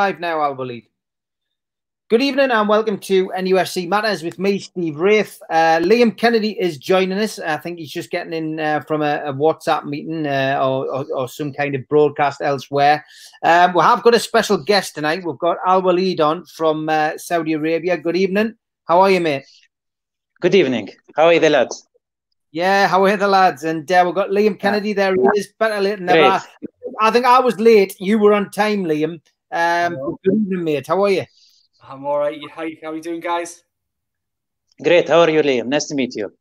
live now, Al Walid. Good evening and welcome to NUFC Matters with me, Steve Wraith. Uh, Liam Kennedy is joining us. I think he's just getting in uh, from a, a, WhatsApp meeting uh, or, or, or, some kind of broadcast elsewhere. Um, we have got a special guest tonight. We've got Al Walid on from uh, Saudi Arabia. Good evening. How are you, mate? Good evening. How are you, the lads? Yeah, how are the lads? And uh, we've got Liam Kennedy there. He is better late than never. I think I was late. You were on time, Liam. Um, good evening, mate. How are you? I'm all right. How, how are you doing, guys? Great. How are you, Liam? Nice to meet you.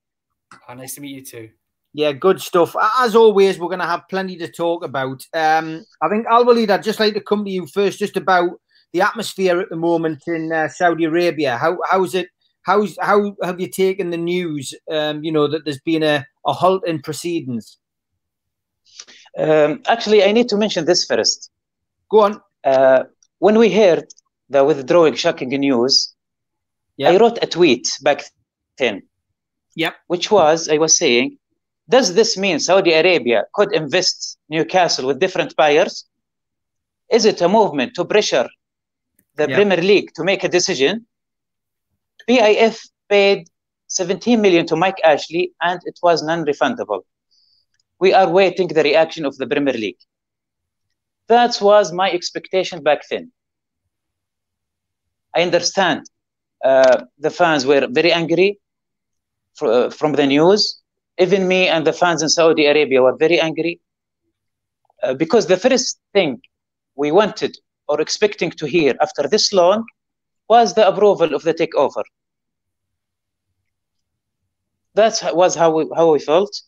Oh, nice to meet you too. Yeah, good stuff. As always, we're going to have plenty to talk about. Um, I think, Al Walid, I'd just like to come to you first just about the atmosphere at the moment in uh, Saudi Arabia. How How's it? How's, how have you taken the news, um, you know, that there's been a, a halt in proceedings? Um, actually, I need to mention this first. Go on. Uh, when we heard the withdrawing shocking news, yep. I wrote a tweet back then. Yep. Which was I was saying, does this mean Saudi Arabia could invest Newcastle with different buyers? Is it a movement to pressure the yep. Premier League to make a decision? PIF paid 17 million to Mike Ashley and it was non-refundable. We are waiting the reaction of the Premier League. That was my expectation back then. I understand uh, the fans were very angry uh, from the news. Even me and the fans in Saudi Arabia were very angry uh, because the first thing we wanted or expecting to hear after this long was the approval of the takeover. That was how we, how we felt.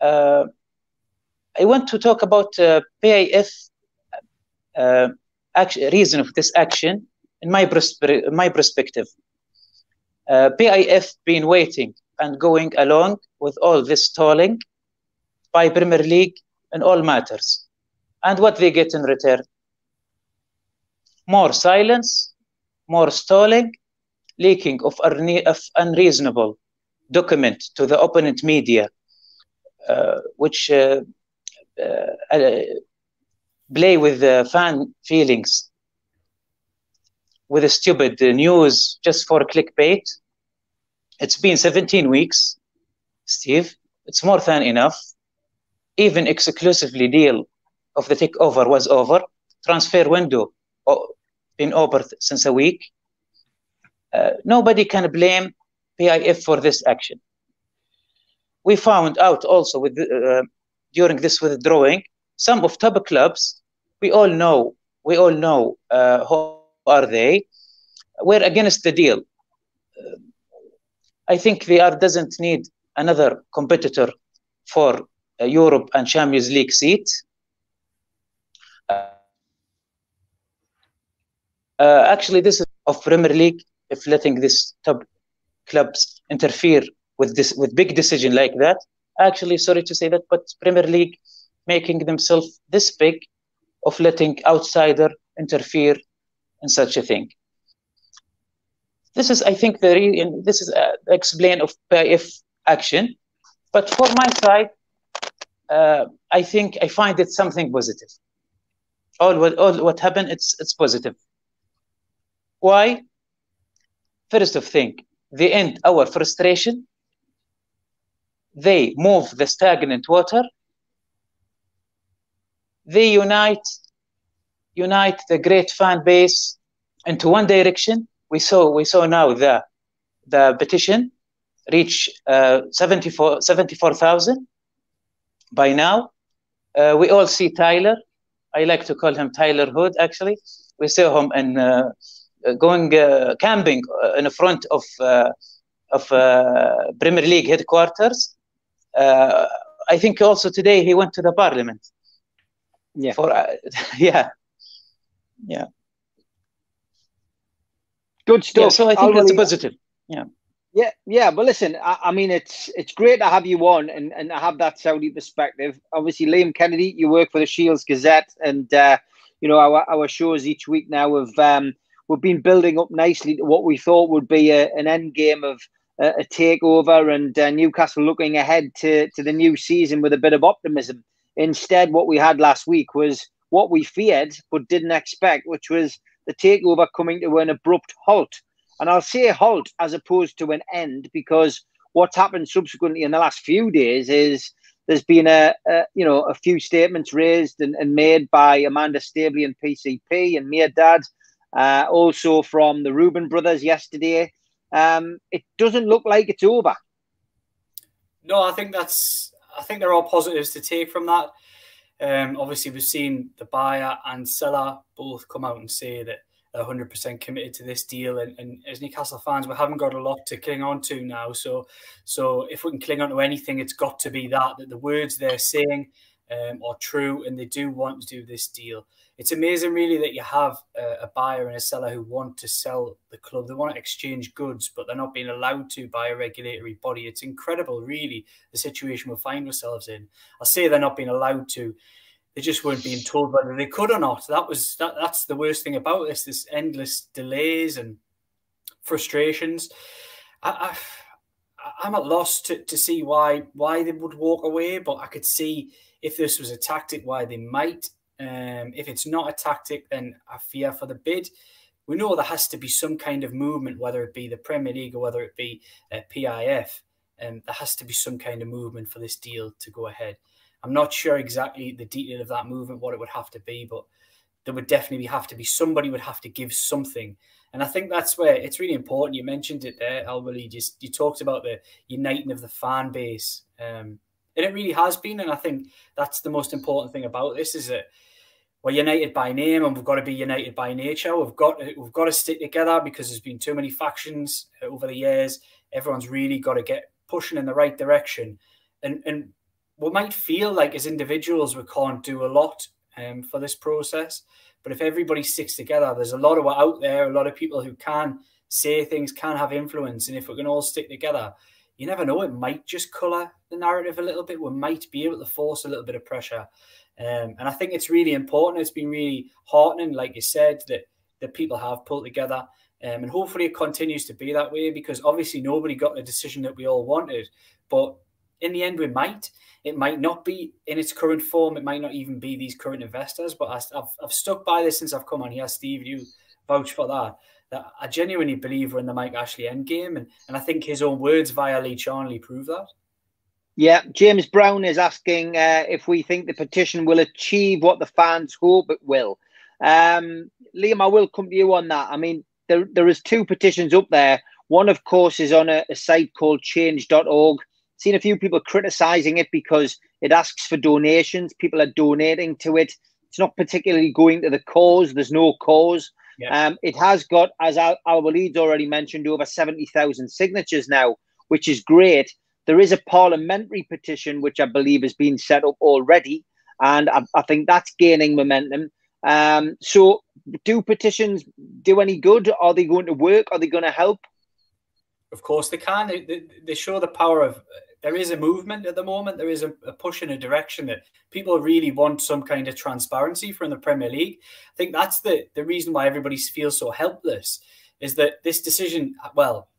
Uh, I want to talk about uh, PIF uh, action, reason of this action in my, my perspective. Uh, PIF been waiting and going along with all this stalling by Premier League in all matters. And what they get in return? More silence, more stalling, leaking of, of unreasonable document to the opponent media, uh, which uh, uh play with the fan feelings with a stupid news just for clickbait. It's been 17 weeks, Steve. It's more than enough. Even exclusively deal of the takeover was over. Transfer window been over since a week. Uh, nobody can blame PIF for this action. We found out also with uh, during this withdrawing some of top clubs, we all know, we all know uh, who are they, were against the deal. Uh, I think VR doesn't need another competitor for uh, Europe and Champions League seat. Uh, uh, actually, this is of Premier League. If letting this top clubs interfere with this with big decision like that, actually, sorry to say that, but Premier League making themselves this big of letting outsider interfere in such a thing. This is, I think, the re- this is uh, explain of if action, but for my side, uh, I think I find it something positive. All what all what happened, it's it's positive. Why? First of thing, they end our frustration. They move the stagnant water they unite unite the great fan base into one direction. We saw we saw now the the petition reach uh, 74 74,000 by now. Uh, we all see Tyler. I like to call him Tyler Hood. Actually, we saw him in uh, going uh, camping uh, in front of uh, of Premier League headquarters. I think also today he went to the parliament yeah. For uh, yeah. Yeah. Good stuff. yeah, so i think that's positive. Yeah. Yeah, yeah, but listen, I, I, mean, it's it's great to have you on and, and have that Saudi perspective. Obviously, Liam Kennedy, you work for the Shields Gazette, and uh, you know our, our shows each week now have um, we've been building up nicely to what we thought would be a, an end game of a, a takeover and uh, Newcastle looking ahead to to the new season with a bit of optimism. Instead, what we had last week was what we feared but didn't expect, which was the takeover coming to an abrupt halt. And I'll say halt as opposed to an end because what's happened subsequently in the last few days is there's been a, a you know a few statements raised and, and, made by Amanda Staveley and PCP and Mehrdad, uh, also from the Reuben brothers yesterday. Um, it doesn't look like it's over. No, I think that's I think there are positives to take from that. Um, obviously, we've seen the buyer and seller both come out and say that 100% committed to this deal. And, and, as Newcastle fans, we haven't got a lot to cling on to now. So, so if we can cling on to anything, it's got to be that that the words they're saying um, are true, and they do want to do this deal. It's amazing, really, that you have a, a, buyer and a seller who want to sell the club. They want to exchange goods, but they're not being allowed to by a regulatory body. It's incredible, really, the situation we find ourselves in. I say they're not being allowed to they just weren't being told whether they could or not. That was that. That's the worst thing about this: this endless delays and frustrations. I, I, am at loss to, to see why why they would walk away, but I could see if this was a tactic, why they might. Um, if it's not a tactic, then I fear for the bid. We know there has to be some kind of movement, whether it be the Premier League or whether it be a PIF. And um, there has to be some kind of movement for this deal to go ahead. I'm not sure exactly the detail of that movement, what it would have to be, but there would definitely have to be somebody would have to give something. And I think that's where it's really important. You mentioned it there, Al Walid. Just you talked about the uniting of the fan base, um, and it really has been. And I think that's the most important thing about this is that we're united by name, and we've got to be united by nature. We've got to, we've got to stick together because there's been too many factions over the years. Everyone's really got to get pushing in the right direction, and and we might feel like as individuals we can't do a lot um, for this process. But if everybody sticks together, there's a lot of out there, a lot of people who can say things, can have influence. And if we can all stick together, you never know, it might just colour the narrative a little bit. We might be able to force a little bit of pressure. Um, and I think it's really important. It's been really heartening, like you said, that, that people have pulled together. Um, and hopefully it continues to be that way because obviously nobody got the decision that we all wanted. But in the end, we might. It might not be in its current form. It might not even be these current investors. But I, have I've stuck by this since I've come on here. Steve, you vouch for that. That I genuinely believe we're in the Mike Ashley end game, and and I think his own words via Lee Charnley prove that. Yeah, James Brown is asking uh, if we think the petition will achieve what the fans hope it will. Um, Liam, I will come to you on that. I mean, there there is two petitions up there. One, of course, is on a, a site called Change.org seen a few people criticizing it because it asks for donations. People are donating to it. It's not particularly going to the cause. There's no cause. Yeah. Um, it has got, as our, our leads already mentioned, over 70,000 signatures now, which is great. There is a parliamentary petition, which I believe has been set up already. And I, I think that's gaining momentum. Um, so, do petitions do any good? Are they going to work? Are they going to help? Of course, they can. They, they, they show the power of there is a movement at the moment. There is a, a, push in a direction that people really want some kind of transparency from the Premier League. I think that's the the reason why everybody feels so helpless. Is that this decision? Well,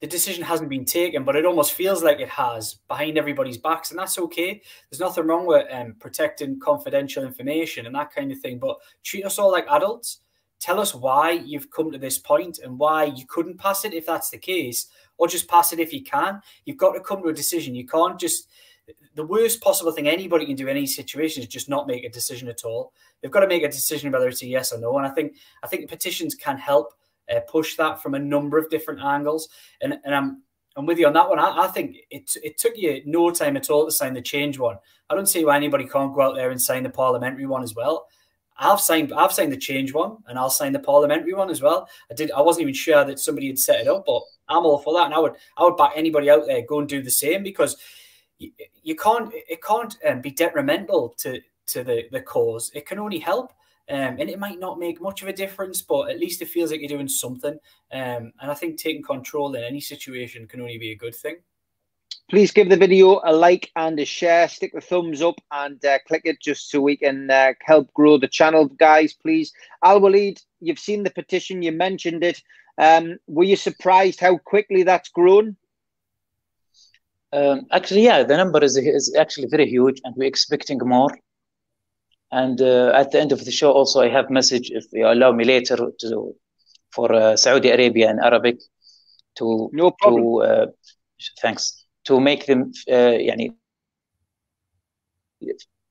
the decision hasn't been taken, but it almost feels like it has behind everybody's backs, and that's okay. There's nothing wrong with um, protecting confidential information and that kind of thing. But treat us all like adults. Tell us why you've come to this point and why you couldn't pass it if that's the case or just pass it if you can. You've got to come to a decision. You can't just the worst possible thing anybody can do in any situation is just not make a decision at all. They've got to make a decision whether it's a yes or no. And I think I think petitions can help uh, push that from a number of different angles. And and I'm I'm with you on that one. I, I, think it it took you no time at all to sign the change one. I don't see why anybody can't go out there and sign the parliamentary one as well. I've signed I've signed the change one and I'll sign the parliamentary one as well. I did I wasn't even sure that somebody had set it up, but I'm all for that. And I would I would back anybody out there go and do the same because you, you can't it can't um, be detrimental to to the the cause. It can only help. Um, and it might not make much of a difference, but at least it feels like you're doing something. Um, and I think taking control in any situation can only be a good thing. Please give the video a like and a share. Stick the thumbs up and uh, click it just so we can uh, help grow the channel, guys. Please, Al Walid, you've seen the petition, you mentioned it. Um, were you surprised how quickly that's grown? Um, actually, yeah, the number is, is actually very huge, and we're expecting more. And uh, at the end of the show, also I have message if you allow me later to for uh, Saudi Arabia in Arabic to no problem. to uh, thanks to make them uh, yani,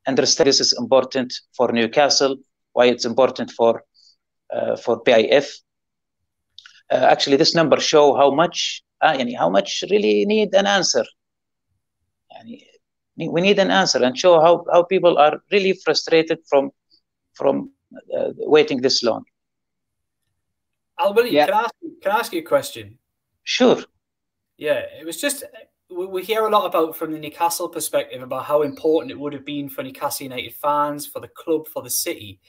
understand this is important for Newcastle, why it's important for uh, for PIF. Uh, actually, this number show how much uh, yani, how much really need an answer. Yani, we need an answer and show how, how people are really frustrated from from uh, waiting this long. Al Willie, yeah. can, I ask, can I ask you a question? Sure. Yeah, it was just we hear a lot about from the Newcastle perspective about how important it would have been for Newcastle United fans, for the club, for the city.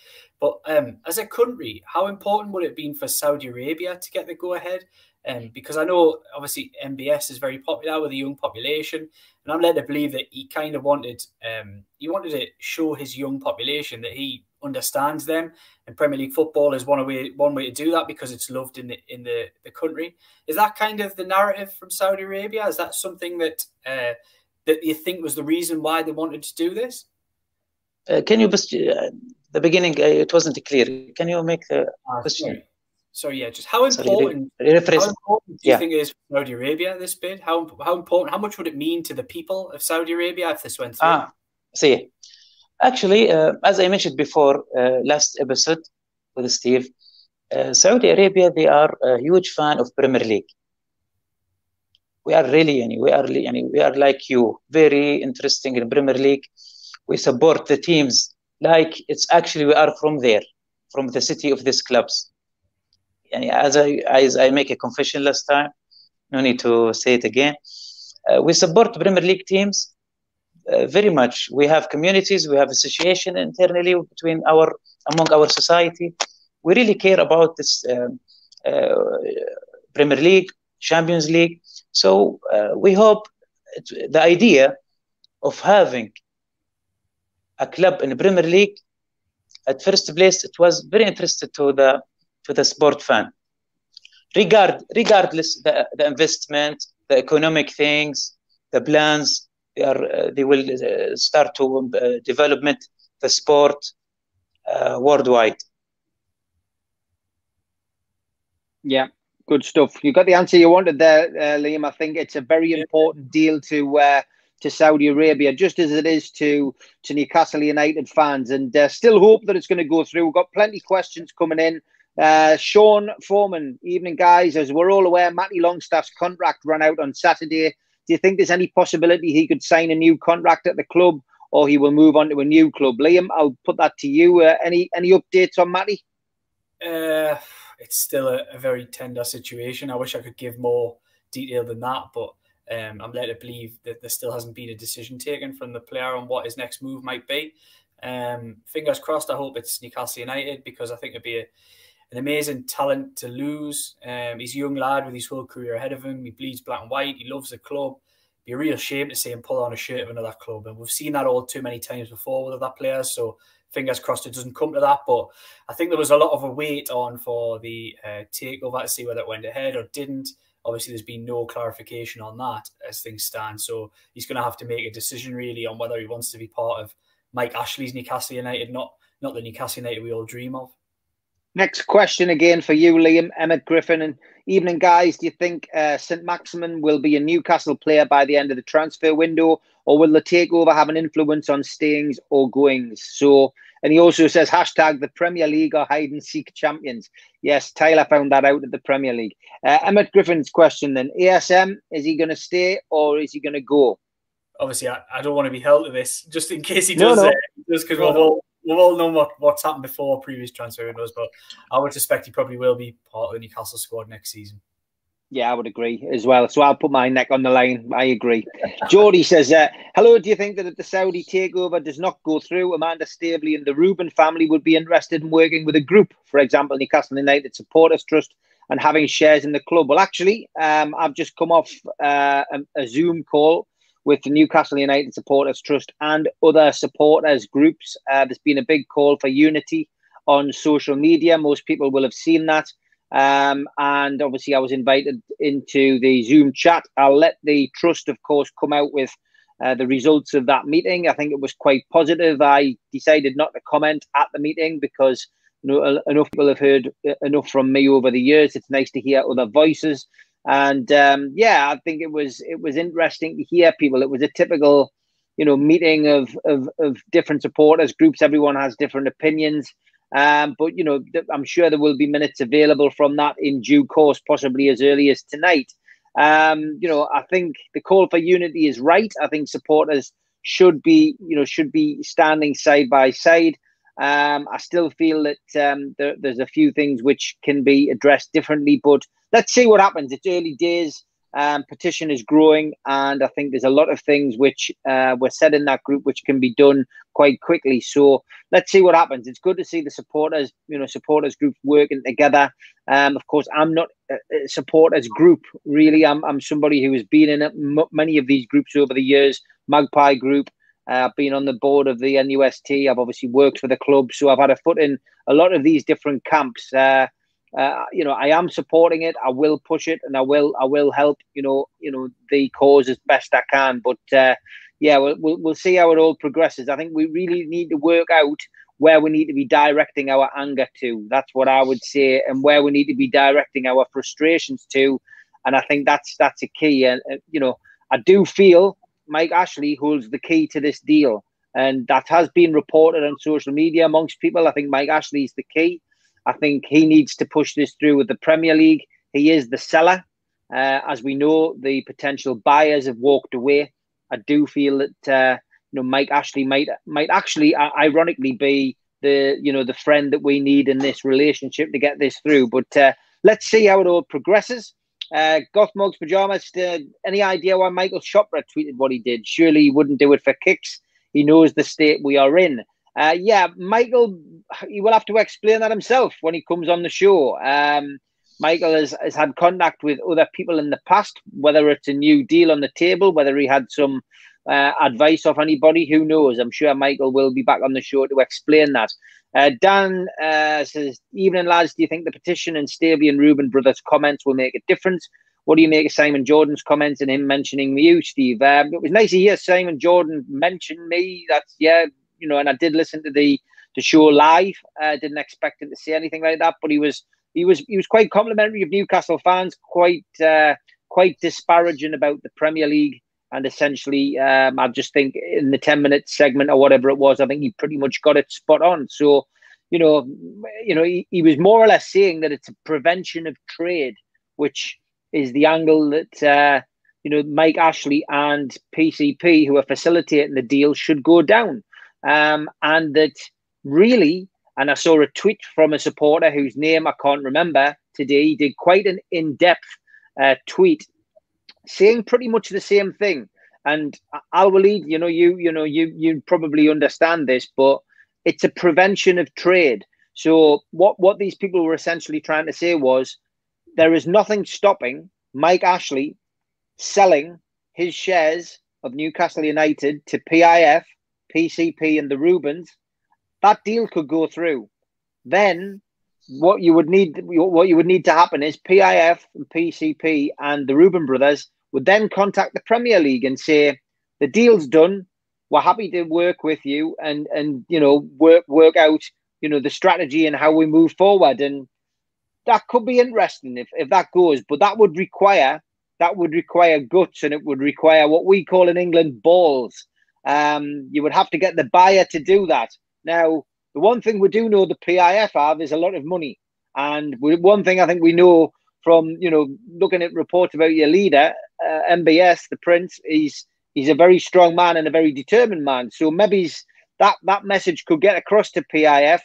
But um, as a country, how important would it have been for Saudi Arabia to get the go ahead? Um, because I know obviously MBS is very popular with a young population, and I'm led to believe that he kind of wanted um, he wanted to show his young population that he understands them, and Premier League football is one way one way to do that because it's loved in the in the, the country. Is that kind of the narrative from Saudi Arabia? Is that something that uh, that you think was the reason why they wanted to do this? Uh, can you just uh, the beginning? Uh, it wasn't clear. Can you make the ah, question? Sorry. So yeah, just how important, Sorry, how important do you yeah. think it is for Saudi Arabia this bid? How how important? How much would it mean to the people of Saudi Arabia if this went through? Ah, see, actually, uh, as I mentioned before, uh, last episode with Steve, uh, Saudi Arabia they are a huge fan of Premier League. We are really, we are, we are like you, very interesting in Premier League. We support the teams like it's actually we are from there, from the city of these clubs as I as I make a confession last time, no need to say it again. Uh, we support Premier League teams uh, very much. We have communities, we have association internally between our among our society. We really care about this um, uh, Premier League, Champions League. So uh, we hope the idea of having a club in the Premier League at first place it was very interesting to the to the sport fan. Regard, regardless the, the investment, the economic things, the plans, they are uh, they will uh, start to uh, development the sport uh, worldwide. Yeah, good stuff. You got the answer you wanted there, uh, Liam. I think it's a very important deal to uh, to Saudi Arabia, just as it is to to Newcastle United fans, and uh, still hope that it's going to go through. We've got plenty of questions coming in. Uh, Sean Foreman, evening guys. As we're all aware, Matty Longstaff's contract ran out on Saturday. Do you think there's any possibility he could sign a new contract at the club, or he will move on to a new club? Liam, I'll put that to you. Uh, any any updates on Matty? Uh, it's still a, a, very tender situation. I wish I could give more detail than that, but um, I'm led to believe that there still hasn't been a decision taken from the player on what his next move might be. Um, fingers crossed. I hope it's Newcastle United because I think it'd be a an amazing talent to lose. Um, he's a young lad with his whole career ahead of him. He bleeds black and white. He loves the club. It'd be a real shame to see him pull on a shirt of another club, and we've seen that all too many times before with other players. So fingers crossed it doesn't come to that. But I think there was a lot of a wait on for the uh, takeover to see whether it went ahead or didn't. Obviously, there's been no clarification on that as things stand. So he's going to have to make a decision really on whether he wants to be part of Mike Ashley's Newcastle United, not not the Newcastle United we all dream of. Next question again for you, Liam, Emmett Griffin, and evening, guys. Do you think uh, St Maximin will be a Newcastle player by the end of the transfer window, or will the takeover have an influence on stayings or goings? So, and he also says hashtag the Premier League are hide and seek champions. Yes, Tyler found that out at the Premier League. Uh, Emmett Griffin's question then: ASM is he going to stay or is he going to go? Obviously, I, I, don't want to be held to this, just in case he does no, no. it, just because no, we'll, we've all known what, what's happened before previous transfer windows, but I would suspect he probably will be part of the Newcastle squad next season. Yeah, I would agree as well. So I'll put my neck on the line. I agree. Geordie says, uh, "Hello. Do you think that if the Saudi takeover does not go through, Amanda Staveley and the Reuben family would be interested in working with a group, for example, Newcastle United Supporters Trust, and having shares in the club?" Well, actually, um, I've just come off uh, a Zoom call with the Newcastle United Supporters Trust and other supporters groups. Uh, there's been a big call for unity on social media. Most people will have seen that. Um, and obviously, I was invited into the Zoom chat. I'll let the trust, of course, come out with uh, the results of that meeting. I think it was quite positive. I decided not to comment at the meeting because you know, enough people have heard uh, enough from me over the years. It's nice to hear other voices, and um, yeah, I think it was it was interesting to hear people. It was a typical, you know, meeting of of, of different supporters groups. Everyone has different opinions. Um, but you know, I'm sure there will be minutes available from that in due course, possibly as early as tonight. Um, you know, I think the call for unity is right. I think supporters should be, you know, should be standing side by side. Um, I still feel that um, there, there's a few things which can be addressed differently, but let's see what happens. It's early days. Um, petition is growing, and I think there's a lot of things which uh, were said in that group which can be done quite quickly. So let's see what happens. It's good to see the supporters, you know, supporters groups working together. Um, of course, I'm not a supporters group really. I'm I'm somebody who has been in many of these groups over the years. Magpie Group. Uh, I've been on the board of the NUST. I've obviously worked for the club, so I've had a foot in a lot of these different camps. Uh, uh, you know, I am supporting it. I will push it, and I will, I will help. You know, you know the cause as best I can. But uh, yeah, we'll, we'll we'll see how it all progresses. I think we really need to work out where we need to be directing our anger to. That's what I would say, and where we need to be directing our frustrations to. And I think that's that's a key. And uh, you know, I do feel Mike Ashley holds the key to this deal, and that has been reported on social media amongst people. I think Mike Ashley is the key. I think he needs to push this through with the Premier League. He is the seller. Uh, as we know, the potential buyers have walked away. I do feel that uh, you know Mike Ashley might might actually, uh, ironically, be the you know the friend that we need in this relationship to get this through. But uh, let's see how it all progresses. Uh, Goth Mugs Pajamas, uh, any idea why Michael Chopra tweeted what he did? Surely he wouldn't do it for kicks. He knows the state we are in. Uh, yeah, Michael, he will have to explain that himself when he comes on the show. Um, Michael has, has had contact with other people in the past, whether it's a new deal on the table, whether he had some uh, advice of anybody, who knows? I'm sure Michael will be back on the show to explain that. Uh, Dan uh, says, Evening, lads. Do you think the petition and Staveley and Reuben brothers' comments will make a difference? What do you make of Simon Jordan's comments and him mentioning you, Steve? Um, it was nice to hear Simon Jordan mention me. That's, yeah, you know, and I did listen to the the show live. I uh, didn't expect him to say anything like that, but he was he was he was quite complimentary of Newcastle fans, quite uh, quite disparaging about the Premier League, and essentially, um, I just think in the ten minute segment or whatever it was, I think he pretty much got it spot on. So, you know, you know, he, he was more or less saying that it's a prevention of trade, which is the angle that. Uh, you know, Mike Ashley and PCP, who are facilitating the deal, should go down um, and that really, and I saw a tweet from a supporter whose name I can't remember today. He did quite an in-depth uh, tweet saying pretty much the same thing. And Al Walid, you know, you you know, you you probably understand this, but it's a prevention of trade. So what what these people were essentially trying to say was there is nothing stopping Mike Ashley selling his shares of Newcastle United to PIF PCP and the Reubens, that deal could go through. Then what you would need what you would need to happen is PIF and PCP and the Reuben brothers would then contact the Premier League and say the deal's done. We're happy to work with you and and you know work work out you know the strategy and how we move forward and that could be interesting if, if that goes but that would require that would require guts and it would require what we call in England balls um, you would have to get the buyer to do that. Now, the one thing we do know the PIF have is a lot of money. And we, one thing I think we know from, you know, looking at reports about your leader, uh, MBS, the Prince, he's he's a very strong man and a very determined man. So maybe that, that message could get across to PIF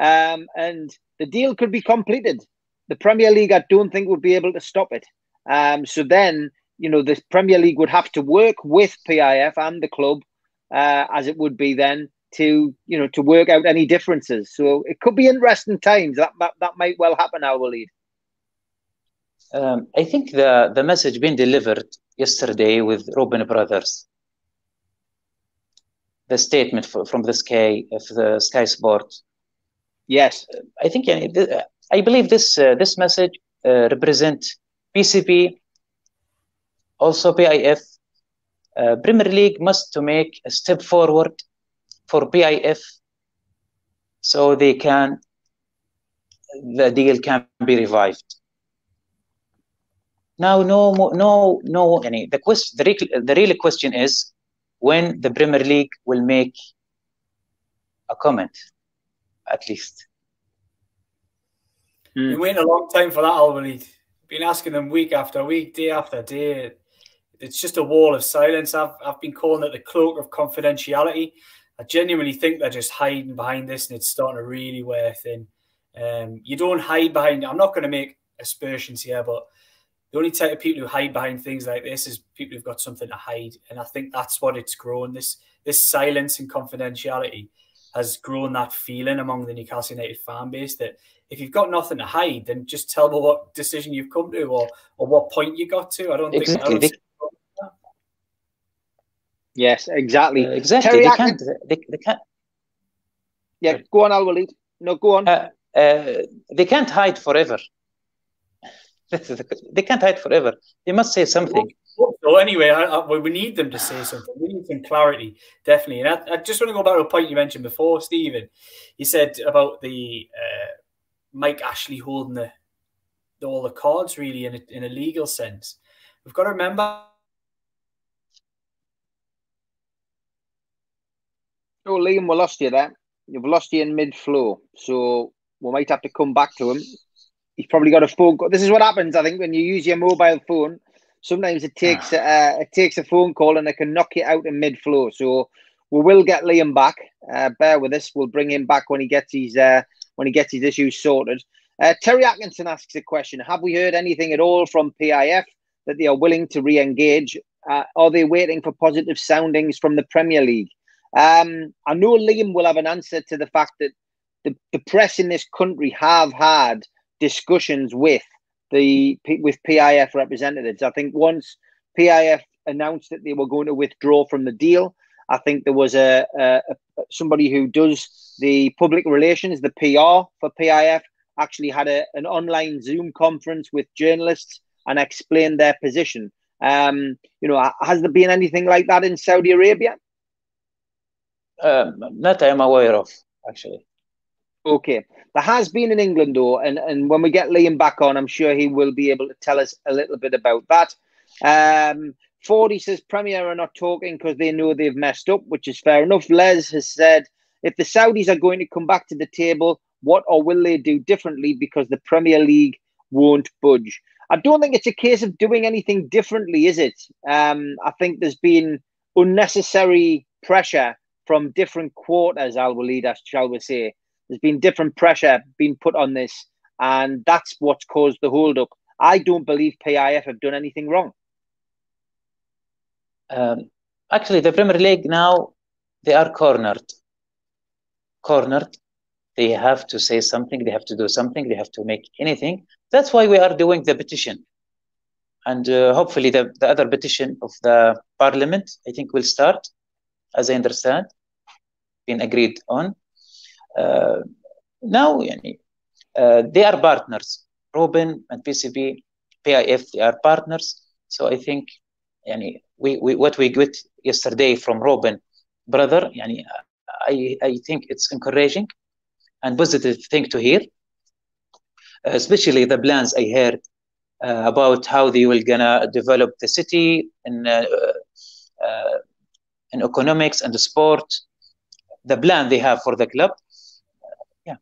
um, and the deal could be completed. The Premier League, I don't think, would be able to stop it. Um, so then, you know, the Premier League would have to work with PIF and the club uh, as it would be then to you know to work out any differences. So it could be interesting times. That that, that might well happen. I will lead. Um, I think the the message being delivered yesterday with Reuben Brothers, the statement for, from the Sky of the Sky Sport. Yes, I think I believe this uh, this message uh, represent PCP, also PIF, uh, Premier League must to make a step forward for PIF so they can the deal can be revived. Now, no, more no, no. Any the question, the real, the real question is when the Premier League will make a comment, at least. Hmm. Been waiting a long time for that, Albany. Been asking them week after week, day after day. It's just a wall of silence. I've I've been calling it the cloak of confidentiality. I genuinely think they're just hiding behind this, and it's starting to really wear thin. Um, you don't hide behind. I'm not going to make aspersions here, but the only type of people who hide behind things like this is people who've got something to hide, and I think that's what it's grown. This this silence and confidentiality has grown that feeling among the Newcastle United fan base that if you've got nothing to hide, then just tell me what decision you've come to or or what point you got to. I don't exactly. think. Yes, exactly. Uh, exactly. Terry they can't. They, they can't. Yeah, go on, Al Walid. No, go on. Uh, uh, they can't hide forever. they can't hide forever. They must say something. So anyway, I, I, we need them to say something. We need some clarity, definitely. And I, I, just want to go back to a point you mentioned before, Stephen. You said about the uh, Mike Ashley holding the, the, all the cards, really, in a, in a legal sense. We've got to remember. Oh, Liam, we lost you there. You've lost you in mid flow, so we might have to come back to him he's probably got a phone call. This is what happens, I think, when you use your mobile phone. Sometimes it takes uh, it takes a phone call and it can knock you out in mid flow. So we will get Liam back. Uh, bear with us. We'll bring him back when he gets his uh, when he gets his issues sorted. Uh, Terry Atkinson asks a question: Have we heard anything at all from PIF that they are willing to re-engage? Uh, are they waiting for positive soundings from the Premier League? Um, I know Liam will have an answer to the fact that the, the press in this country have had discussions with the with PIF representatives. I think once PIF announced that they were going to withdraw from the deal, I think there was a, a, a somebody who does the public relations, the PR for PIF, actually had a, an online Zoom conference with journalists and explained their position. Um, you know, has there been anything like that in Saudi Arabia? Um, that I'm aware of, actually. Okay. There has been in England, though, and, and when we get Liam back on, I'm sure he will be able to tell us a little bit about that. Um, Fordy says Premier are not talking because they know they've messed up, which is fair enough. Les has said if the Saudis are going to come back to the table, what or will they do differently because the Premier League won't budge? I don't think it's a case of doing anything differently, is it? Um, I think there's been unnecessary pressure from different quarters, Al Walid, shall we say, there's been different pressure being put on this, and that's what's caused the hold-up. I don't believe PIF have done anything wrong. Um, actually, the Premier League now they are cornered. Cornered. They have to say something. They have to do something. They have to make anything. That's why we are doing the petition, and uh, hopefully the, the other petition of the Parliament, I think, will start, as I understand, been agreed on. Uh, now, uh, they are partners. Reuben and PCP, PIF, they are partners. So I think yani, we, we, what we got yesterday from Reuben, brother, yani, I, I think it's encouraging and positive thing to hear, especially the plans I heard uh, about how they will gonna develop the city in, uh, uh, in economics and the sport the plan they have for the club Yeah.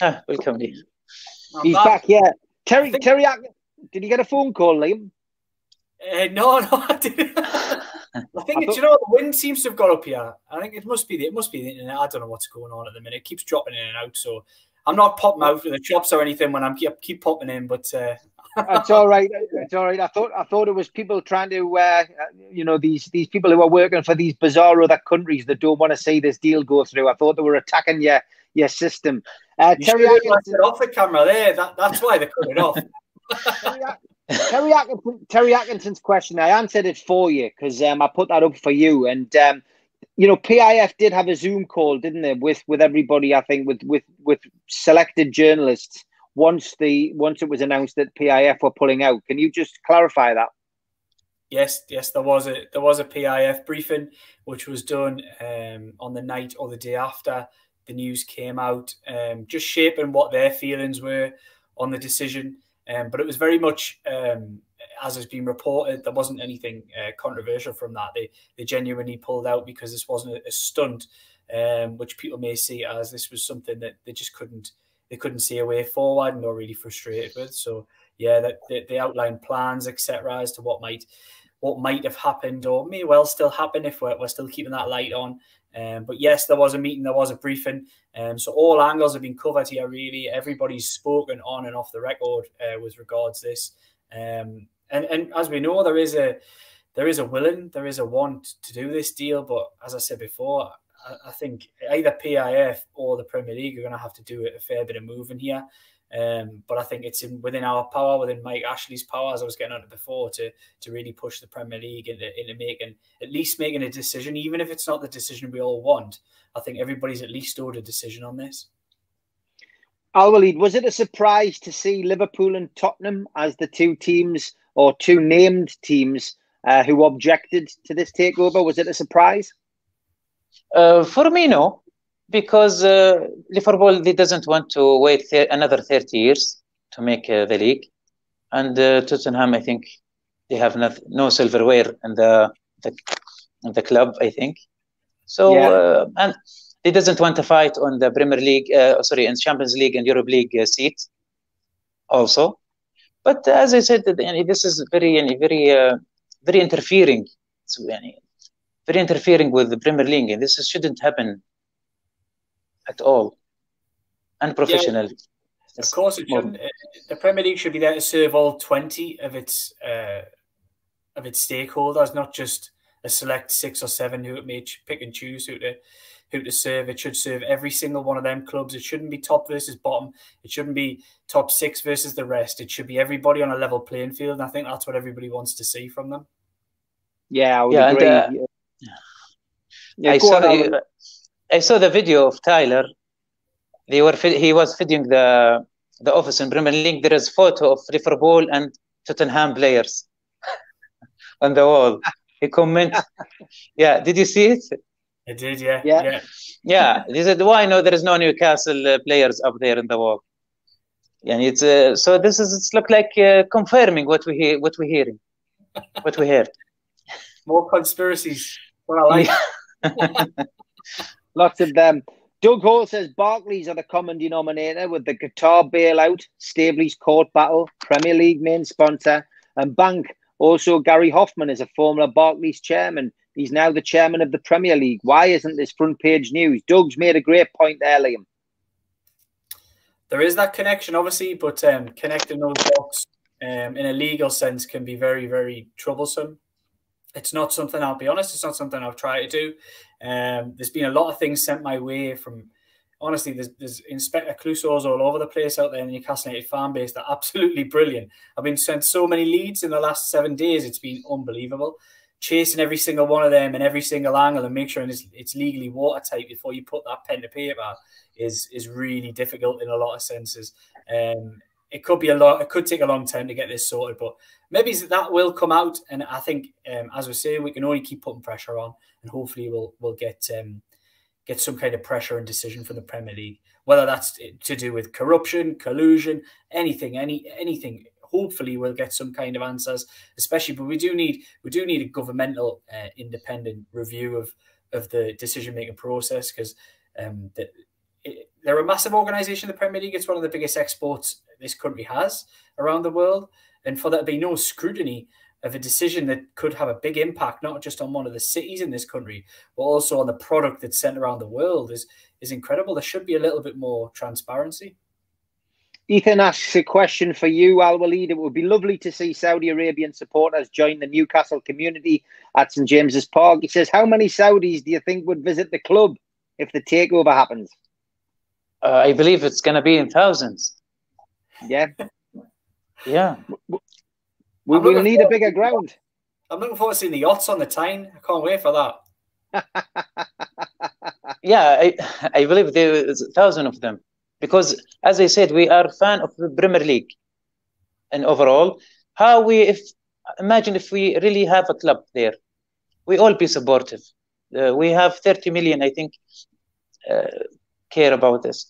Ah, welcome, Lee. He's back. back. yeah. Terry, think... Terry, did you get a phone call, Liam? Uh, no, no, I didn't. I think I thought... you know the wind seems to have got up here. I think it must be the it must be the internet. I don't know what's going on at the minute. It keeps dropping in and out. So I'm not popping out of the chops or anything when I'm keep, keep popping in, but uh... it's all right. It's all right. I thought I thought it was people trying to, uh, you know, these these people who are working for these bizarre other countries that don't want to see this deal go through. I thought they were attacking your your system. Uh, you Terry Atkinson, off the camera there. That, that's why they cut it off. Terry, Atkinson, Terry Atkinson's question, I answered it for you because um, I put that up for you. And um, you know, PIF did have a Zoom call, didn't they, with with everybody? I think with with with selected journalists once the once it was announced that PIF were pulling out. Can you just clarify that? Yes, yes, there was a there was a PIF briefing which was done um, on the night or the day after the news came out, um, just shaping what their feelings were on the decision. Um, but it was very much um, as has been reported. There wasn't anything uh, controversial from that. They they genuinely pulled out because this wasn't a, a stunt, um, which people may see as this was something that they just couldn't they couldn't see a way forward and were really frustrated with. So yeah, that they, they outlined plans etc. as to what might what might have happened or may well still happen if we're, we're still keeping that light on. Um, but yes, there was a meeting, there was a briefing. Um, so all angles have been covered here, really. Everybody's spoken on and off the record uh, with regards this. Um, and and as we know, there is a there is a willing, there is a want to do this deal. But as I said before, I, think either PIF or the Premier League are going to have to do a fair bit of moving here. Um, but I think it's in, within our power, within Mike Ashley's power, as I was getting on it before, to to really push the Premier League into, into making at least making a decision, even if it's not the decision we all want. I think everybody's at least owed a decision on this. Al Walid, was it a surprise to see Liverpool and Tottenham as the two teams or two named teams uh, who objected to this takeover? Was it a surprise? Uh, for me, no because uh, Liverpool they doesn't want to wait th- another 30 years to make uh, the league, and uh, Tottenham I think they have not, no silverware in the, the in the club I think, so yeah. Uh, and they doesn't want to fight on the Premier League uh, sorry in Champions League and Europe League uh, seat also, but as I said this is very very very interfering. So, very interfering with the Premier League, and this shouldn't happen at all, unprofessional. Yeah, of course, it shouldn't. The Premier League should be there to serve all twenty of its uh, of its stakeholders, not just a select six or seven who it may pick and choose who to who to serve. It should serve every single one of them clubs. It shouldn't be top versus bottom. It shouldn't be top six versus the rest. It should be everybody on a level playing field. And I think that's what everybody wants to see from them. Yeah, I would yeah, agree. And, uh, yeah, I saw the, I saw the video of Tyler. They were he was feeding the the office in Premier League. There is photo of Liverpool and Tottenham players on the wall. He comment. yeah, did you see it? I did. Yeah. Yeah. Yeah. yeah. He said, "Why no? There is no Newcastle uh, players up there in the wall." And it's uh, so this is it's look like uh, confirming what we hear, what we're hearing, what we heard. More conspiracies. What I like. Lots of them. Doug Hall says Barclays are the common denominator with the Qatar bailout, Staveley's court battle, Premier League main sponsor, and Bank. Also, Gary Hoffman is a former Barclays chairman. He's now the chairman of the Premier League. Why isn't this front page news? Doug's made a great point there, Liam. There is that connection, obviously, but um, connecting those dots um, in a legal sense can be very, very troublesome it's not something I'll be honest. It's not something I've tried to do. Um, there's been a lot of things sent my way from. Honestly, there's, there's Inspector Clouseaus all over the place out there in the Newcastle United fan base. They're absolutely brilliant. I've been sent so many leads in the last seven days. It's been unbelievable. Chasing every single one of them and every single angle and make sure it's, it's legally watertight before you put that pen to paper is is really difficult in a lot of senses. Um, it could be a lot. It could take a long time to get this sorted, but maybe that will come out. And I think, um, as we say, we can only keep putting pressure on, and hopefully we'll we'll get um, get some kind of pressure and decision from the Premier League, whether that's to do with corruption, collusion, anything, any anything. Hopefully, we'll get some kind of answers. Especially, but we do need we do need a governmental uh, independent review of of the decision making process because um, they're a massive organization, the Premier League. It's one of the biggest exports this country has around the world. And for there to be no scrutiny of a decision that could have a big impact, not just on one of the cities in this country, but also on the product that's sent around the world is, is incredible. There should be a little bit more transparency. Ethan asks a question for you, Al Walid. It would be lovely to see Saudi Arabian supporters join the Newcastle community at St James's Park. He says, How many Saudis do you think would visit the club if the takeover happens? Uh, I believe it's going to be in thousands. Yeah. Yeah. We will need a bigger ground. I'm looking forward to seeing the yachts on the Tyne. I can't wait for that. yeah, I, I believe there's a thousand of them because, as I said, we are a fan of the Premier League and overall. How we, if imagine if we really have a club there. We all be supportive. Uh, we have 30 million, I think, uh, care about this.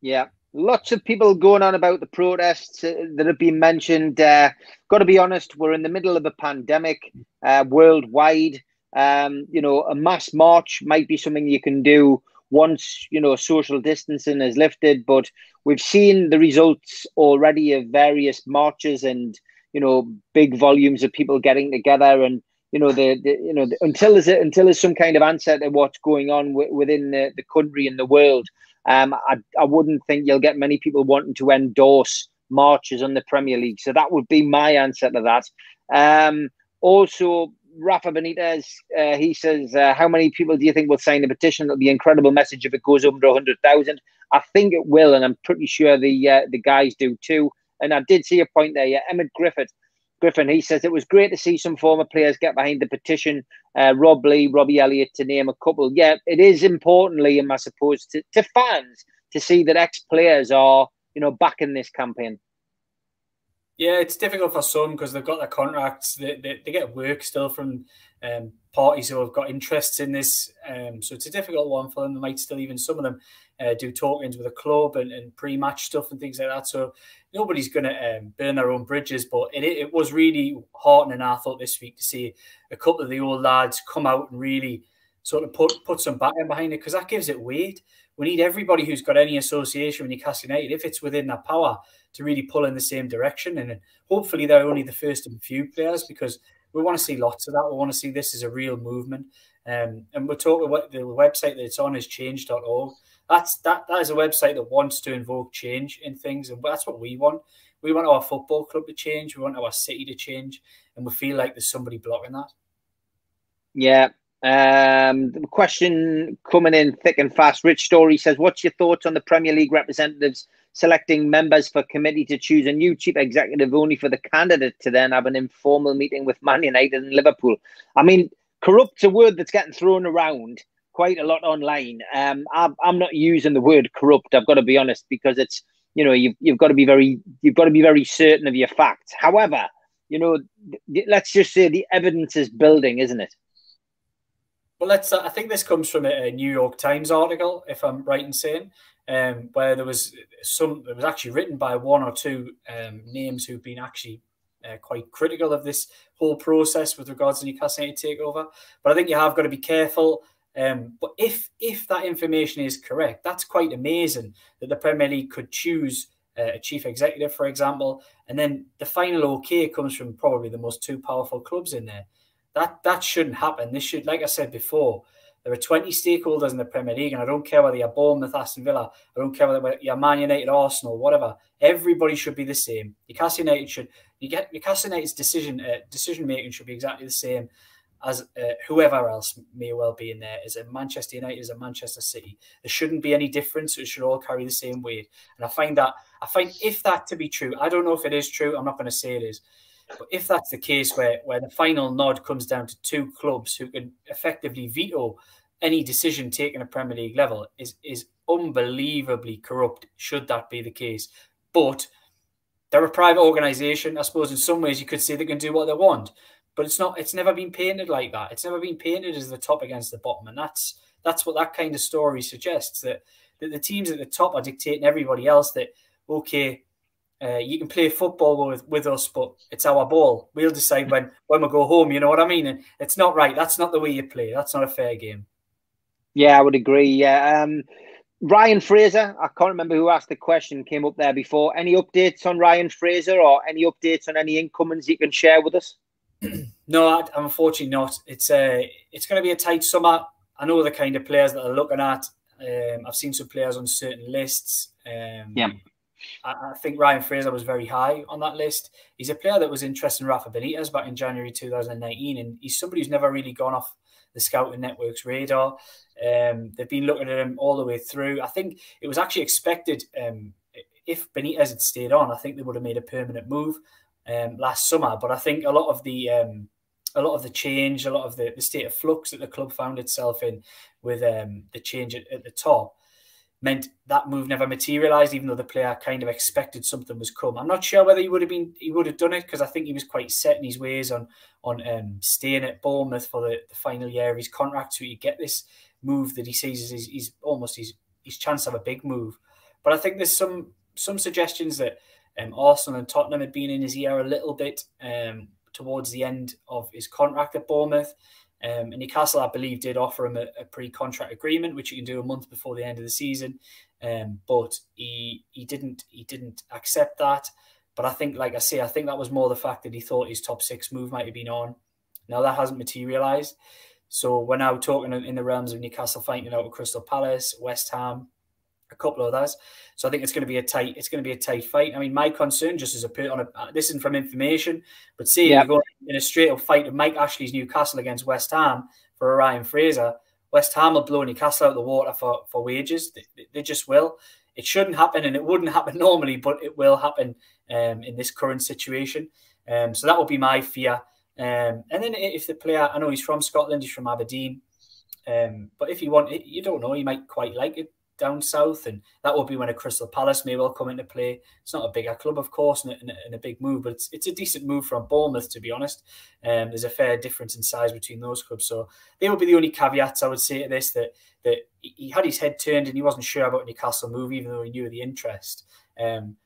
Yeah, lots of people going on about the protests uh, that have been mentioned. Uh, got to be honest, we're in the middle of a pandemic uh, worldwide. Um, you know, a mass march might be something you can do once you know social distancing is lifted, but we've seen the results already of various marches and you know big volumes of people getting together and you know the, the you know the, until there's a, until there's some kind of answer to what's going on w- within the, the country and the world um, I, I wouldn't think you'll get many people wanting to endorse marches on the Premier League. So that would be my answer to that. Um, also, Rafa Benitez, uh, he says, uh, How many people do you think will sign the petition? It'll be an incredible message if it goes under 100,000. I think it will, and I'm pretty sure the uh, the guys do too. And I did see a point there. Yeah, Emmett Griffith Griffin, he says it was great to see some former players get behind the petition. Uh, Rob Lee, Robbie Elliott, to name a couple. Yeah, it is importantly, I suppose, to, to fans to see that ex players are, you know, backing this campaign. Yeah, it's difficult for some because they've got their contracts. They, they, they get work still from um, parties who have got interests in this. Um, so it's a difficult one for them. They might still even some of them uh, do talkings with a club and, and, pre-match stuff and things like that. So nobody's going to um, burn their own bridges. But it, it was really heartening, I thought, this week to see a couple of the old lads come out and really sort of put put some backing behind it because that gives it weight. We need everybody who's got any association with Newcastle United, if it's within their power, to really pull in the same direction. And hopefully they're only the first of a few players because we want to see lots of that. We want to see this as a real movement. Um, and we're talking about the website that it's on is change.org. That's that that is a website that wants to invoke change in things, and that's what we want. We want our football club to change. We want our city to change, and we feel like there's somebody blocking that. Yeah. Um, question coming in thick and fast. Rich Story says, "What's your thoughts on the Premier League representatives selecting members for committee to choose a new chief executive only for the candidate to then have an informal meeting with Man United and Liverpool?" I mean, corrupt's a word that's getting thrown around quite a lot online. Um, I'm, I'm not using the word corrupt. I've got to be honest because it's you know you've you've got to be very you've got to be very certain of your facts. However, you know, th- let's just say the evidence is building, isn't it? Well, let's. I think this comes from a, New York Times article, if I'm right in saying, um, where there was some. It was actually written by one or two um, names who've been actually uh, quite critical of this whole process with regards to Newcastle United takeover. But I think you have got to be careful um, but if if that information is correct, that's quite amazing that the Premier League could choose uh, a chief executive, for example, and then the final okay comes from probably the most two powerful clubs in there. That that shouldn't happen. This should, like I said before, there are 20 stakeholders in the Premier League, and I don't care whether you're Bournemouth, Aston Villa, I don't care whether you're Man United, Arsenal, whatever. Everybody should be the same. Newcastle United should you get Newcastle United's decision uh, decision making should be exactly the same as uh, whoever else may well be in there is a Manchester United, is a Manchester City. There shouldn't be any difference. It should all carry the same weight. And I find that I find if that to be true, I don't know if it is true. I'm not going to say it is, but if that's the case, where where the final nod comes down to two clubs who can effectively veto any decision taken at Premier League level, is is unbelievably corrupt. Should that be the case, but they're a private organisation. I suppose in some ways you could say they can do what they want but it's not. It's never been painted like that. It's never been painted as the top against the bottom, and that's that's what that kind of story suggests that that the teams at the top are dictating everybody else that okay. Uh, you can play football with, with us, but it's our ball. We'll decide when, when we go home. You know what I mean? And it's not right. That's not the way you play. That's not a fair game. Yeah, I would agree. Yeah. Um, Ryan Fraser, I can't remember who asked the question, came up there before. Any updates on Ryan Fraser or any updates on any incomings you can share with us? no, I'm unfortunately not. It's a, it's going to be a tight summer. I know the kind of players that are looking at. Um, I've seen some players on certain lists. Um, yeah. I, I, think Ryan Fraser was very high on that list. He's a player that was interested in Rafa Benitez back in January 2019, and he's somebody who's never really gone off the scouting network's radar. Um, they've been looking at him all the way through. I think it was actually expected um, if Benitez had stayed on, I think they would have made a permanent move um, last summer. But I think a lot of the um, a lot of the change, a lot of the, the state of flux that the club found itself in with um, the change at, at, the top, meant that move never materialized, even though the player kind of expected something was come. I'm not sure whether he would have been he would have done it because I think he was quite set in his ways on on um, staying at Bournemouth for the, the, final year of his contract. So you get this move that he sees as his, almost his his chance of a big move. But I think there's some some suggestions that um, Arsenal and Tottenham had been in his ear a little bit um, towards the end of his contract at Bournemouth. Um, and Newcastle, I believe, did offer him a, a, pre-contract agreement, which you can do a month before the end of the season. Um, but he he didn't he didn't accept that. But I think, like I say, I think that was more the fact that he thought his top six move might have been on. Now that hasn't materialised. So we're now talking in the realms of Newcastle fighting out with Crystal Palace, West Ham, a couple of others. So I think it's going to be a tight. It's going to be a tight fight. I mean, my concern, just as a put on a uh, this isn't from information, but see, yep. you go in a straight up fight of Mike Ashley's Newcastle against West Ham for Ryan Fraser. West Ham will blow Newcastle out of the water for for wages. They, they just will. It shouldn't happen, and it wouldn't happen normally, but it will happen um, in this current situation. Um, so that would be my fear. Um, and then if the player, I know he's from Scotland, he's from Aberdeen. Um, but if you want, you don't know, he might quite like it down south, and that will be when a Crystal Palace may well come into play. It's not a bigger club, of course, and a, and a big move, but it's it's a decent move from Bournemouth, to be honest. Um, there's a fair difference in size between those clubs, so they will be the only caveats I would say to this that that he had his head turned and he wasn't sure about Newcastle move, even though he knew the interest. Um,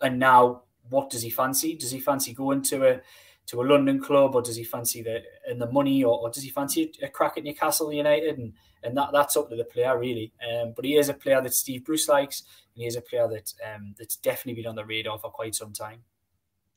and now, what does he fancy? Does he fancy going to a to a London club, or does he fancy the and the money, or, or does he fancy a crack at Newcastle United? And and that, that's up to the player really. Um, but he is a player that Steve Bruce likes, and he is a player that um, that's definitely been on the radar for quite some time.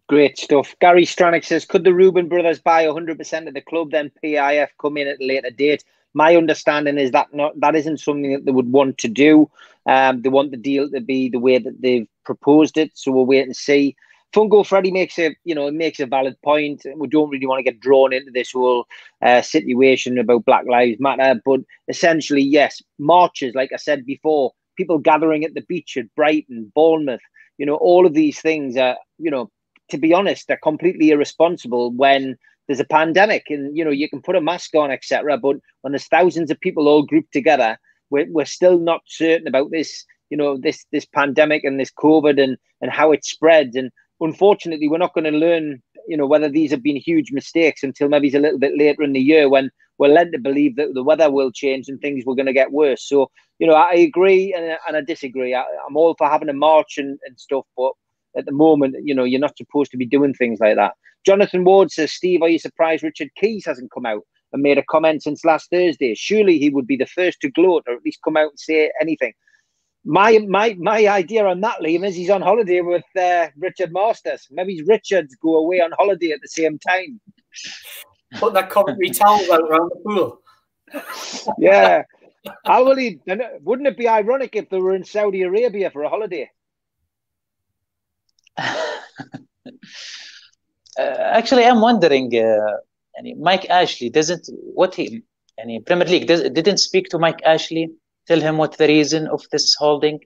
Great stuff. Gary Stranick says, could the Reuben brothers buy 100% of the club, then PIF come in at a later date? My understanding is that not that isn't something that they would want to do. Um, they want the deal to be the way that they've proposed it, so we'll wait and see. Fungo Freddy makes a you know makes a valid point. We don't really want to get drawn into this whole uh, situation about Black Lives Matter, but essentially, yes, marches like I said before, people gathering at the beach at Brighton, Bournemouth, you know, all of these things are you know, to be honest, they're completely irresponsible when there's a pandemic and you know you can put a mask on, etc. But when there's thousands of people all grouped together, we're, we're still not certain about this you know this this pandemic and this covid and and how it spreads and unfortunately, we're not going to learn, you know, whether these have been huge mistakes until maybe it's a little bit later in the year when we're led to believe that the weather will change and things were going to get worse. So, you know, I agree and, and I disagree. I, am all for having a march and, and stuff, but at the moment, you know, you're not supposed to be doing things like that. Jonathan Ward says, Steve, are you surprised Richard Keys hasn't come out and made a comment since last Thursday? Surely he would be the first to gloat or at least come out and say anything my my my idea on that, Liam, is he's on holiday with uh, Richard Masters. Maybe Richards go away on holiday at the same time. Put that commentary towel out around the pool. yeah. Al he, wouldn't it be ironic if they were in Saudi Arabia for a holiday? uh, actually, I'm wondering. Uh, Mike Ashley doesn't what he. any Premier League does, didn't speak to Mike Ashley tell him what the reason of this holding?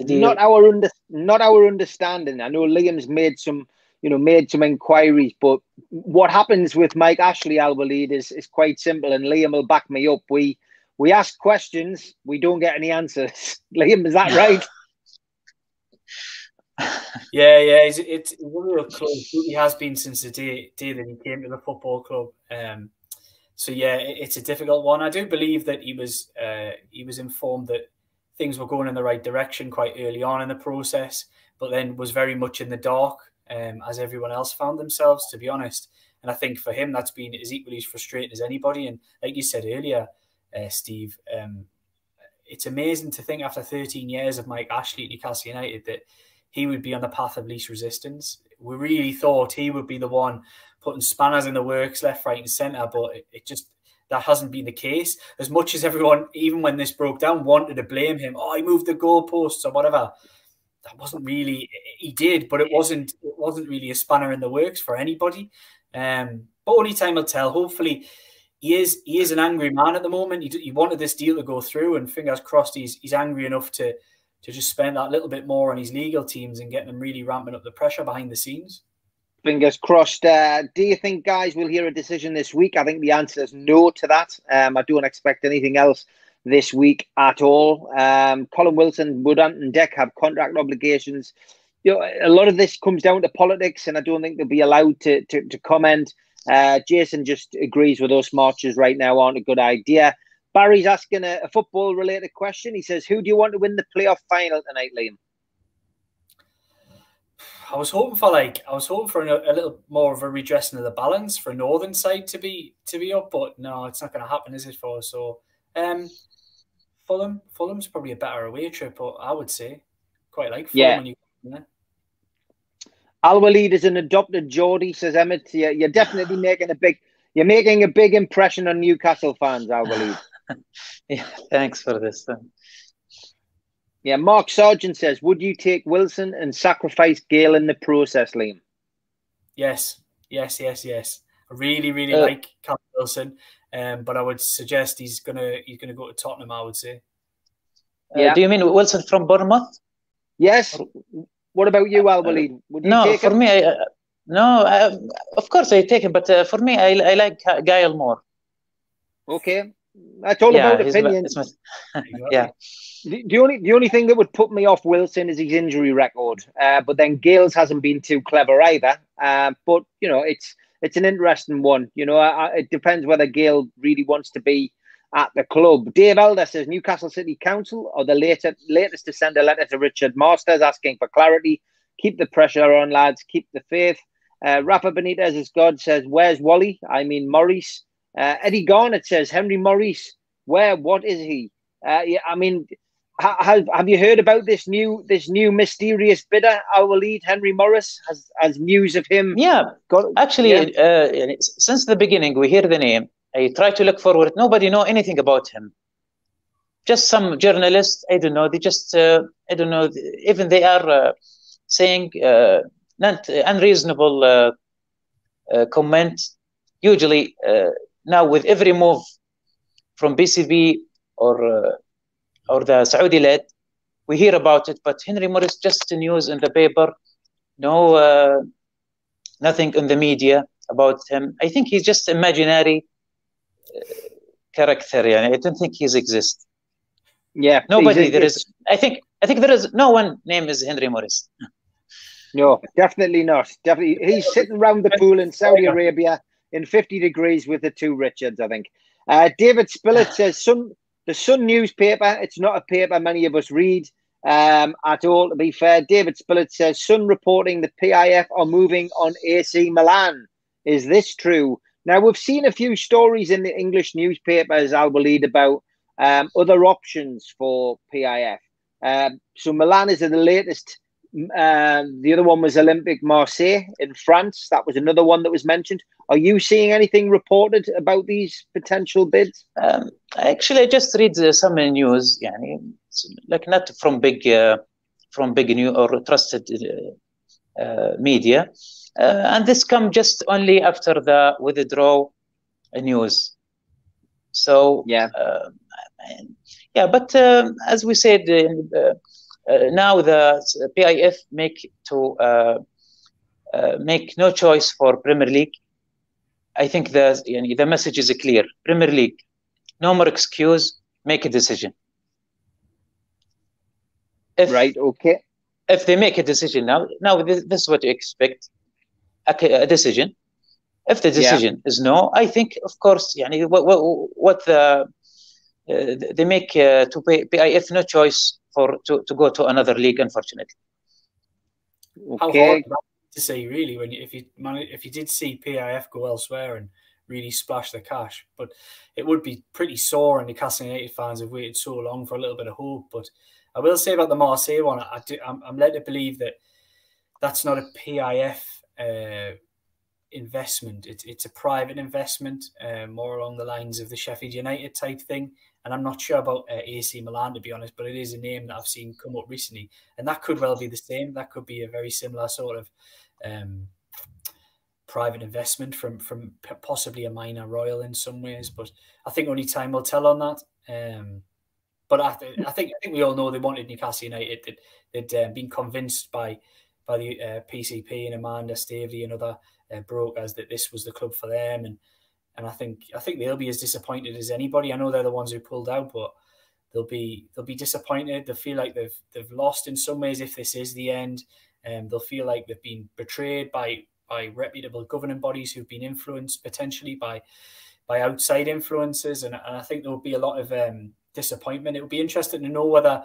Not our under, not our understanding. I know Liam's made some, you know, made some inquiries, but what happens with Mike Ashley Al Walid is is quite simple, and Liam will back me up. We we ask questions, we don't get any answers. Liam, is that right? yeah, yeah, it's, it's real close. He has been since the day, day that he came to the football club. Um, so yeah, it's a difficult one. I do believe that he was uh, he was informed that things were going in the right direction quite early on in the process, but then was very much in the dark um, as everyone else found themselves. To be honest, and I think for him that's been as equally as frustrating as anybody. And like you said earlier, uh, Steve, um, it's amazing to think after 13 years of Mike Ashley at Newcastle United that he would be on the path of least resistance. We really thought he would be the one putting spanners in the works left, right, and centre, but it, it, just that hasn't been the case. As much as everyone, even when this broke down, wanted to blame him, oh, he moved the goalposts or whatever. That wasn't really he did, but it wasn't it wasn't really a spanner in the works for anybody. Um, but only time will tell. Hopefully, he is he is an angry man at the moment. He, he wanted this deal to go through, and fingers crossed, he's he's angry enough to to just spend that little bit more on his legal teams and get them really ramping up the pressure behind the scenes. Fingers crossed. Uh, do you think, guys, we'll hear a decision this week? I think the answer is no to that. Um, I don't expect anything else this week at all. Um, Colin Wilson, Wood and Deck have contract obligations. You know, a lot of this comes down to politics, and I don't think they'll be allowed to to, to comment. Uh, Jason just agrees with us. Marches right now aren't a good idea. Barry's asking a, a football related question. He says, "Who do you want to win the playoff final tonight, Liam?" I was hoping for like I was hoping for a, a, little more of a redressing of the balance for Northern side to be to be up, but no, it's not going to happen, is it? For so, um, Fulham, Fulham's probably a better away trip, but I would say quite like Fulham yeah. when you. Yeah. Al Walid is an adopted Geordie, says Emmett. You're, you're definitely making a big, you're making a big impression on Newcastle fans, Al Walid. yeah, thanks for this. Yeah, Mark Sargent says, would you take Wilson and sacrifice Gayle in the process, Liam? Yes, yes, yes, yes. I really, really uh, like Callum Wilson, um, but I would suggest he's gonna he's gonna go to Tottenham. I would say. Uh, yeah. Do you mean Wilson from Bournemouth? Yes. What about you, Al Walid? no, for him? me, I, uh, no. Uh, of course, I take him, but uh, for me, I, I like Gayle more. Okay, that's all yeah, about opinion. yeah. The, only the only thing that would put me off Wilson is his injury record. Uh, but then Gayle's hasn't been too clever either. Uh, but you know, it's it's an interesting one. You know, I, it depends whether Gayle really wants to be at the club. Dave Elder says Newcastle City Council are the latest latest to send a letter to Richard Masters asking for clarity. Keep the pressure on, lads. Keep the faith. Uh, Rafa Benitez as God says, "Where's Wally?" I mean Mauriss. Uh, Eddie Garnett says, "Henry Mauriss, where? What is he?" Uh, yeah, I mean, have have you heard about this new this new mysterious bidder? Al Walid, Henry Mauriss, has has news of him. Yeah, got, actually, yeah. Uh, since the beginning, we hear the name. I try to look forward. Nobody know anything about him. Just some journalists. I don't know. They just uh, I don't know. Even they are uh, saying uh, not unreasonable uh, uh, comment. Usually, now with every move from PCP or or the Saudi led, we hear about it, but Henry Mauriss just news in the paper, no, uh, nothing in the media about him. I think he's just imaginary uh, character. Yeah, I don't think he's exist. Yeah, nobody. There is. I think. I think there is no one name is Henry Mauriss. No, definitely not. Definitely, he's sitting around the pool in Saudi Arabia in 50 degrees with the two Richards. I think. Uh, David Spillett says some the Sun newspaper, it's not a paper many of us read um, at all, to be fair. David Spillett says Sun reporting the PIF are moving on AC Milan. Is this true? Now, we've seen a few stories in the English newspapers, will lead about um, other options for PIF. Um, so, Milan is the latest uh, the other one was Olympique Marseille in France. That was another one that was mentioned. Are you seeing anything reported about these potential bids? Um, actually, I just read uh, some news, yani, like not from big, uh, from big new or trusted uh, uh media, uh, and this come just only after the withdrawal news. So yeah, yeah, but as we said uh, now the PIF make to uh, uh, make no choice for Premier League. I think the yani, the message is clear. Premier League, no more excuse. Make a decision. If, right. Okay. If they make a decision now, now this, this is what you expect. A, a decision. If the decision yeah. is no, I think, of course, yani, what, what, what the uh, they make uh, to pay PIF no choice for to, to go to another league, unfortunately. Okay. How hard to say, really, when you, if you if you did see PIF go elsewhere and really splash the cash, but it would be pretty sore, and Newcastle United fans have waited so long for a little bit of hope. But I will say about the Marseille one, I do, I'm, I'm led to believe that that's not a PIF uh, investment. It's it's a private investment, uh, more along the lines of the Sheffield United type thing and I'm not sure about uh, AC Milan to be honest, but it is a name that I've seen come up recently, and that could well be the same. That could be a very similar sort of um, private investment from from possibly a minor royal in some ways, but I think only time will tell on that. Um, but I, th- I think I think we all know they wanted Newcastle United. That they'd, uh, been convinced by by the uh, PCP and Amanda Staveley and other uh, brokers that this was the club for them, and and I think I think they'll be as disappointed as anybody. I know they're the ones who pulled out, but they'll be they'll be disappointed. They'll feel like they've they've lost in some ways if this is the end. Um, they'll feel like they've been betrayed by by reputable governing bodies who've been influenced potentially by by outside influences, and, and I think there will be a lot of um, disappointment. It will be interesting to know whether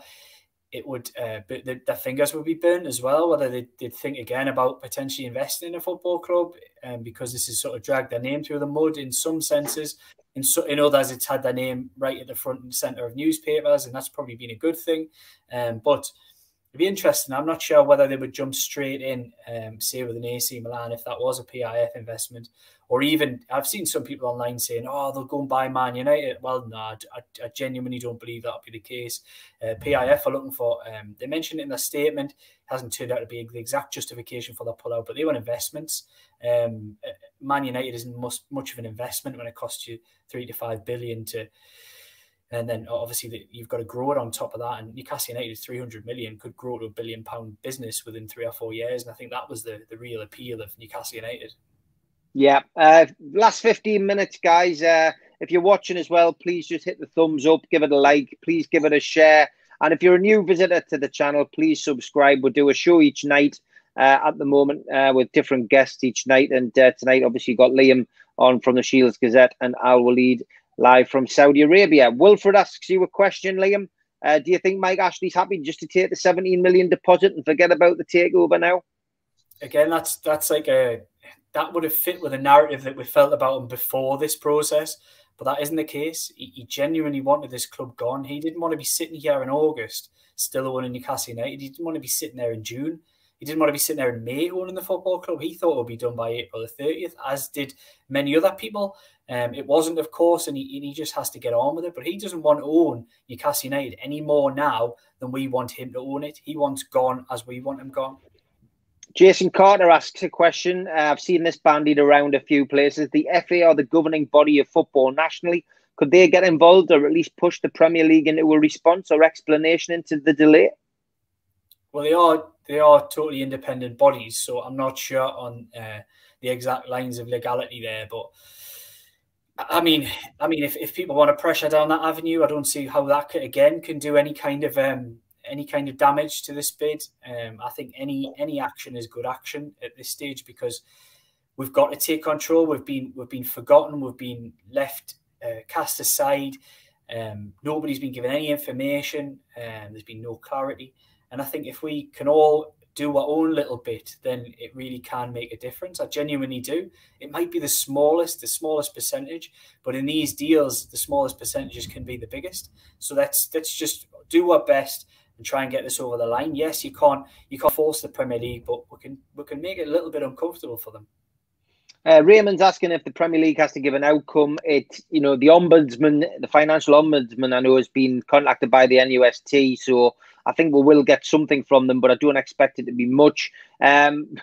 it would uh, the, their fingers would be burnt as well. Whether they, would think again about potentially investing in a football club, um, because this has sort of dragged their name through the mud in some senses. In, so, in others, it's had their name right at the front and center of newspapers, and that's probably been a good thing. Um, but it'd be interesting. I'm not sure whether they would jump straight in, um, say with an AC Milan, if that was a PIF investment, or even I've seen some people online saying, "Oh, they'll go and buy Man United." Well, no, I, I genuinely don't believe that'll be the case. Uh, PIF are looking for. Um, they mentioned in their statement. It hasn't turned out to be the exact justification for their pullout, but they want investments. Um, uh, Man United isn't much, much of an investment when it costs you three to five billion to and then obviously you've got to grow it on top of that. And Newcastle United, 300 million, could grow to a billion pound business within three or four years. And I think that was the, the real appeal of Newcastle United. Yeah. Uh, last 15 minutes, guys. Uh, if you're watching as well, please just hit the thumbs up, give it a like, please give it a share. And if you're a new visitor to the channel, please subscribe. We'll do a show each night uh, at the moment uh, with different guests each night. And uh, tonight, obviously, got Liam on from the Shields Gazette and Al Walid live from Saudi Arabia. Wilfred asks you a question, Liam. Uh, do you think Mike Ashley's happy just to take the 17 million deposit and forget about the takeover now? Again, that's that's like a that would have fit with a narrative that we felt about him before this process. But that isn't the case. He, he, genuinely wanted this club gone. He didn't want to be sitting here in August, still owning Newcastle United. He didn't want to be sitting there in June. He didn't want to be sitting there in May owning the football club. He thought it would be done by April the 30th, as did many other people. Um, it wasn't, of course, and he, and he just has to get on with it. But he doesn't want to own Newcastle United any more now than we want him to own it. He wants gone as we want him gone. Jason Carter asks a question. Uh, I've seen this bandied around a few places. The FA are the governing body of football nationally. Could they get involved or at least push the Premier League into a response or explanation into the delay? Well, they are they are totally independent bodies, so I'm not sure on uh, the exact lines of legality there. But I mean, I mean, if, if people want to pressure down that avenue, I don't see how that could, again can do any kind of um, any kind of damage to this bid. Um, I think any any action is good action at this stage because we've got to take control. We've been we've been forgotten. We've been left uh, cast aside. Um, nobody's been given any information. and there's been no clarity. And I think if we can all do our own little bit, then it really can make a difference. I genuinely do. It might be the smallest, the smallest percentage, but in these deals, the smallest percentages can be the biggest. So let's let's just do our best and try and get this over the line. Yes, you can't you can't force the Premier League, but we can we can make it a little bit uncomfortable for them. Uh, Raymond's asking if the Premier League has to give an outcome. It, you know, the ombudsman, the financial ombudsman, I know has been contacted by the NUST, so I think we will get something from them, but I don't expect it to be much. Um,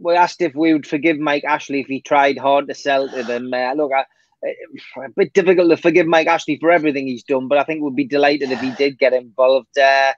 we asked if we would forgive Mike Ashley if he tried hard to sell to them. Uh, look, I, a bit difficult to forgive Mike Ashley for everything he's done, but I think we'd be delighted if he did get involved. Uh,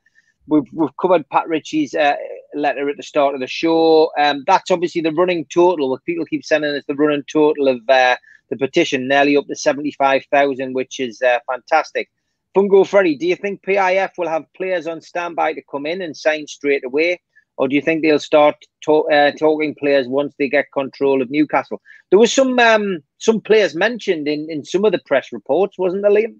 we've, we've covered Pat Ritchie's uh, letter at the start of the show. Um, that's obviously the running total. What people keep sending us the running total of uh, the petition, nearly up to 75,000, which is uh, fantastic. Fungo Freddy, do you think PIF will have players on standby to come in and sign straight away? Or do you think they'll start to, uh, talking players once they get control of Newcastle? There was some um, some players mentioned in, in some of the press reports, wasn't there, Liam?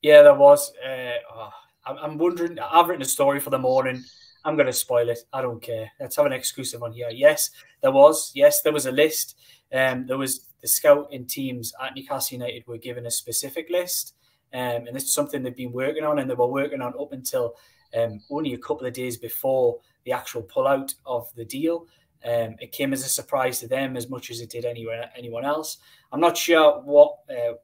Yeah, there was. Uh, oh, I'm wondering. I've written a story for the morning. I'm going to spoil it. I don't care. Let's have an exclusive on here. Yes, there was. Yes, there was a list. Um, there was the scouting teams at Newcastle United were given a specific list, um, and this is something they've been working on, and they were working on up until um, only a couple of days before the actual pullout of the deal. Um, it came as a surprise to them as much as it did anywhere anyone else. I'm not sure what uh,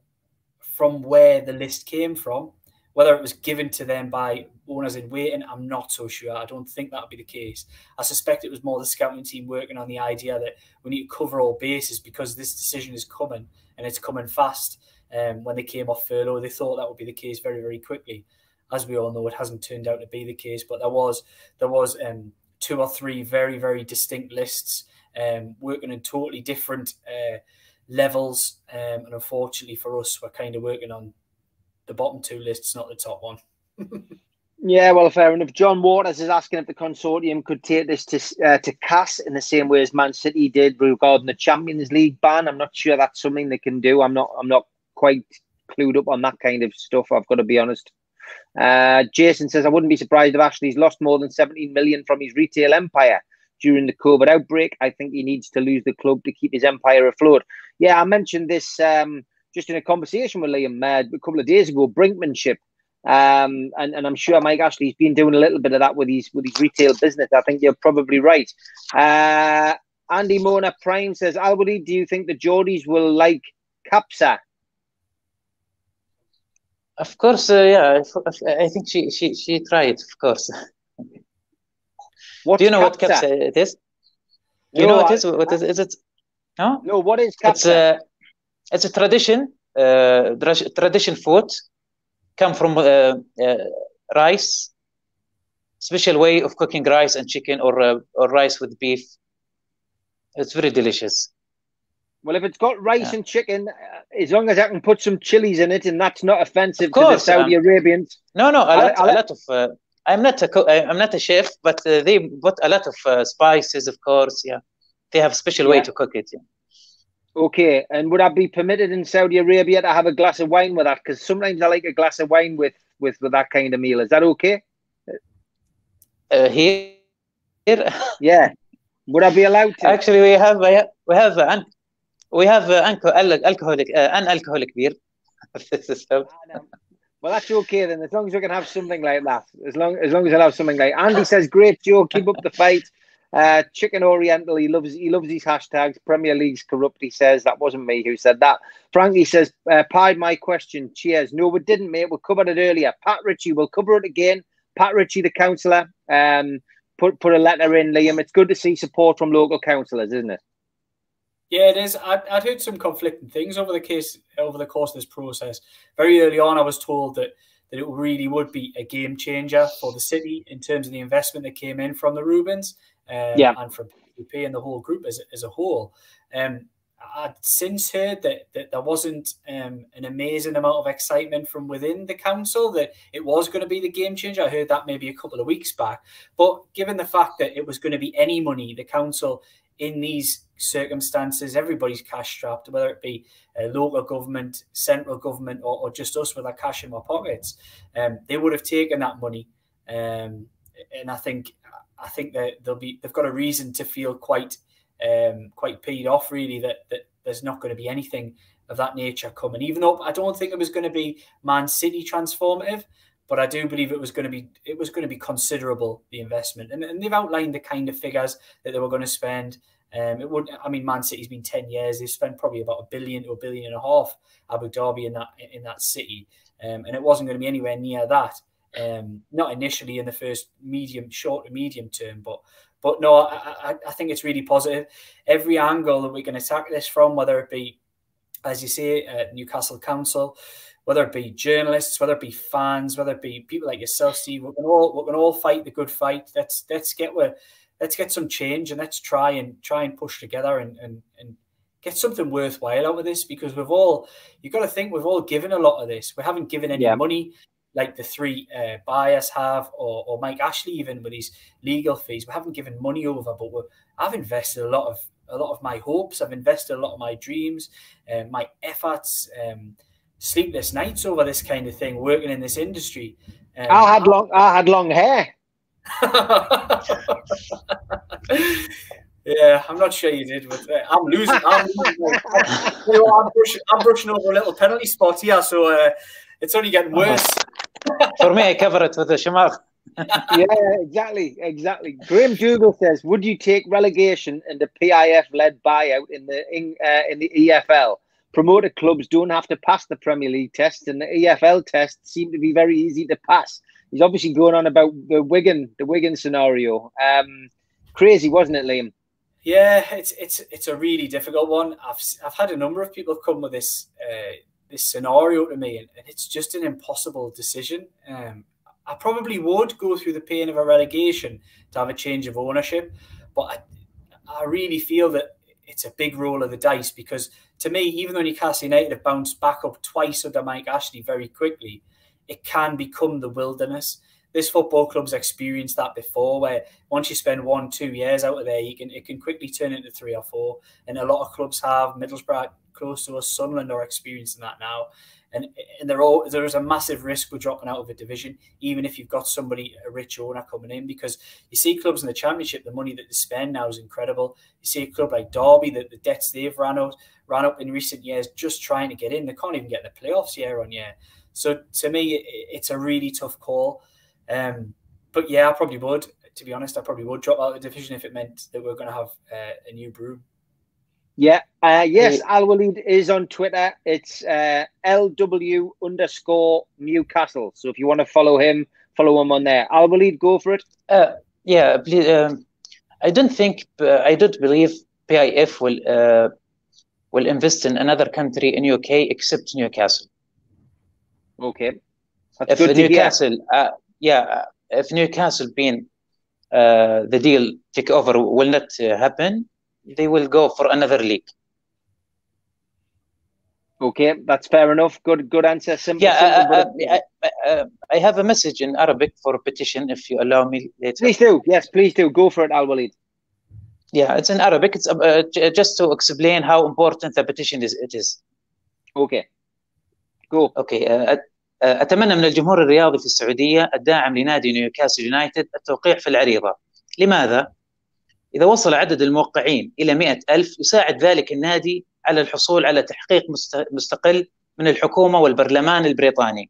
from where the list came from. Whether it was given to them by owners in waiting, I'm not so sure. I don't think that would be the case. I suspect it was more the scouting team working on the idea that we need to cover all bases because this decision is coming and it's coming fast. Um, when they came off furlough, they thought that would be the case very, very quickly. As we all know, it hasn't turned out to be the case. But there was there was um, two or three very, very distinct lists um, working in totally different uh, levels. Um, and unfortunately for us, we're kind of working on the bottom two lists, not the top one. yeah, well, fair enough. John Waters is asking if the consortium could take this to uh, to CAS in the same way as Man City did regarding the Champions League ban. I'm not sure that's something they can do. I'm not. I'm not quite clued up on that kind of stuff. I've got to be honest. Uh, Jason says, I wouldn't be surprised if Ashley's lost more than 17 million from his retail empire during the COVID outbreak. I think he needs to lose the club to keep his empire afloat. Yeah, I mentioned this um, just in a conversation with Liam uh, a couple of days ago, brinkmanship. Um, and, and I'm sure Mike Ashley's been doing a little bit of that with his with his retail business. I think you're probably right. Uh, Andy Mona Prime says, Al Walid, do you think the Geordies will like Kabsa? Of course, uh, yeah. I think she she she tried. Of course. What do you know what kabsa it is? Do you no, know what I, it is? What is, is it? No. No. What is kabsa? It's a it's a tradition. Uh, tradition food come from uh, uh, rice. Special way of cooking rice and chicken, or uh, or rice with beef. It's very delicious. Well, if it's got rice yeah. and chicken, uh, as long as I can put some chilies in it, and that's not offensive course, to the Saudi um, Arabians. No, no, a lot, I'll, I'll, a lot of. Uh, I'm not a I'm not a chef, but uh, they put a lot of uh, spices, of course. Yeah, they have a special yeah. way to cook it. Yeah. Okay, and would I be permitted in Saudi Arabia to have a glass of wine with that? Because sometimes I like a glass of wine with with with that kind of meal. Is that okay? Uh, here, yeah. Would I be allowed to? Actually, we have we have uh, we have uh, alcoholic uh, an alcoholic beer. well, that's okay then. As long as we can have something like that. As long as long as I have something like Andy says, great Joe, keep up the fight. Uh, Chicken Oriental, he loves he loves these hashtags. Premier League's corrupt. He says that wasn't me who said that. Frankie says, uh, pied my question. Cheers. No, we didn't, mate. We covered it earlier. Pat Ritchie, we'll cover it again. Pat Ritchie, the councillor, um, put put a letter in, Liam. It's good to see support from local councillors, isn't it? Yeah, it is. I'd, I'd heard some conflicting things over the case over the course of this process. Very early on, I was told that that it really would be a game changer for the city in terms of the investment that came in from the Reubens um, yeah. and from PCP and the whole group as, as a whole. Um, I'd since heard that, that there wasn't um, an amazing amount of excitement from within the council that it was going to be the game changer. I heard that maybe a couple of weeks back. But given the fact that it was going to be any money, the council in these circumstances, everybody's cash strapped, whether it be a local government, central government, or, or just us with our cash in our pockets. Um, they would have taken that money, um, and I think I think that they'll be they've got a reason to feel quite um, quite peed off, really, that that there's not going to be anything of that nature coming. Even though I don't think it was going to be Man City transformative, but I do believe it was going to be it was going to be considerable the investment, and, and they've outlined the kind of figures that they were going to spend. Um, it would, I mean, Man City's been ten years; they've spent probably about a billion to a billion and a half Abu Dhabi in that in that city, um, and it wasn't going to be anywhere near that. Um, not initially in the first medium, short to medium term, but but no, I, I, I think it's really positive. Every angle that we can attack this from, whether it be, as you say, uh, Newcastle Council, whether it be journalists, whether it be fans, whether it be people like yourself, Steve, we can all we're gonna all fight the good fight. Let's let's get where let's get some change and let's try and try and push together and and, and get something worthwhile out of this because we've all you've got to think we've all given a lot of this. We haven't given any yeah. money like the three uh, buyers have, or, or Mike Ashley even with his legal fees. We haven't given money over, but I've invested a lot of a lot of my hopes. I've invested a lot of my dreams, uh, my efforts. Um, sleepless nights over this kind of thing, working in this industry. Um, I had long, I had long hair. yeah, I'm not sure you did. But uh, I'm losing. I'm, losing you know, I'm, brushing, I'm, brushing, over a little penalty spot here, so uh, it's only getting worse. For me, I cover it with a shemagh. yeah, exactly, exactly. Graham Dougal says, "Would you take relegation and the PIF-led buyout in the in, uh, in the EFL?" Promoted clubs don't have to pass the Premier League test, and the EFL tests seem to be very easy to pass. He's obviously going on about the Wigan, the Wigan scenario. Um, crazy, wasn't it, Liam? Yeah, it's it's it's a really difficult one. I've I've had a number of people come with this uh, this scenario to me, and, and, it's just an impossible decision. Um, I probably would go through the pain of a relegation to have a change of ownership, but I, I really feel that it's a big roll of the dice because to me, even though Newcastle United have bounced back up twice under Mike Ashley very quickly, it can become the wilderness. This football club's experienced that before, where once you spend one, two years out of there, you can it can quickly turn into three or four. And a lot of clubs have Middlesbrough close to us, Sunderland are experiencing that now and and there all there is a massive risk with dropping out of a division, even if you've got somebody a rich owner coming in, because you see clubs in the championship, the money that they spend now is incredible. You see a club like Derby, that the debts they've ran out ran up in recent years, just trying to get in. They can't even get the playoffs year on year. So to me, it's a really tough call. Um, but yeah, I probably would. To be honest, I probably would drop out of the division if it meant that we're going to have uh, a new broom. Yeah. Uh, yes, Al Walid is on Twitter. It's uh, LW underscore Newcastle. So if you want to follow him, follow him on there. Al Walid, go for it. Uh, yeah, please, um, I don't think, uh, I don't believe PIF will uh, will invest in another country in UK except Newcastle. Okay. That's if Newcastle, uh, yeah, if Newcastle being the deal take over will not happen, they will go for another league. Okay, that's fair enough. Good, good answer. Simple. Yeah, simple, uh, uh, I, uh, I, have a message in Arabic for a petition. If you allow me later. Please do. Yes, please do. Go for it, Al Walid. Yeah, it's in Arabic. It's uh, just to explain how important the petition is. It is. Okay. Go. Okay. أتمنى من الجمهور الرياضي في السعودية الداعم لنادي نيوكاسل يونايتد التوقيع في العريضة. لماذا؟ إذا وصل عدد الموقعين إلى مئة ألف يساعد ذلك النادي على الحصول على تحقيق مستقل من الحكومة والبرلمان البريطاني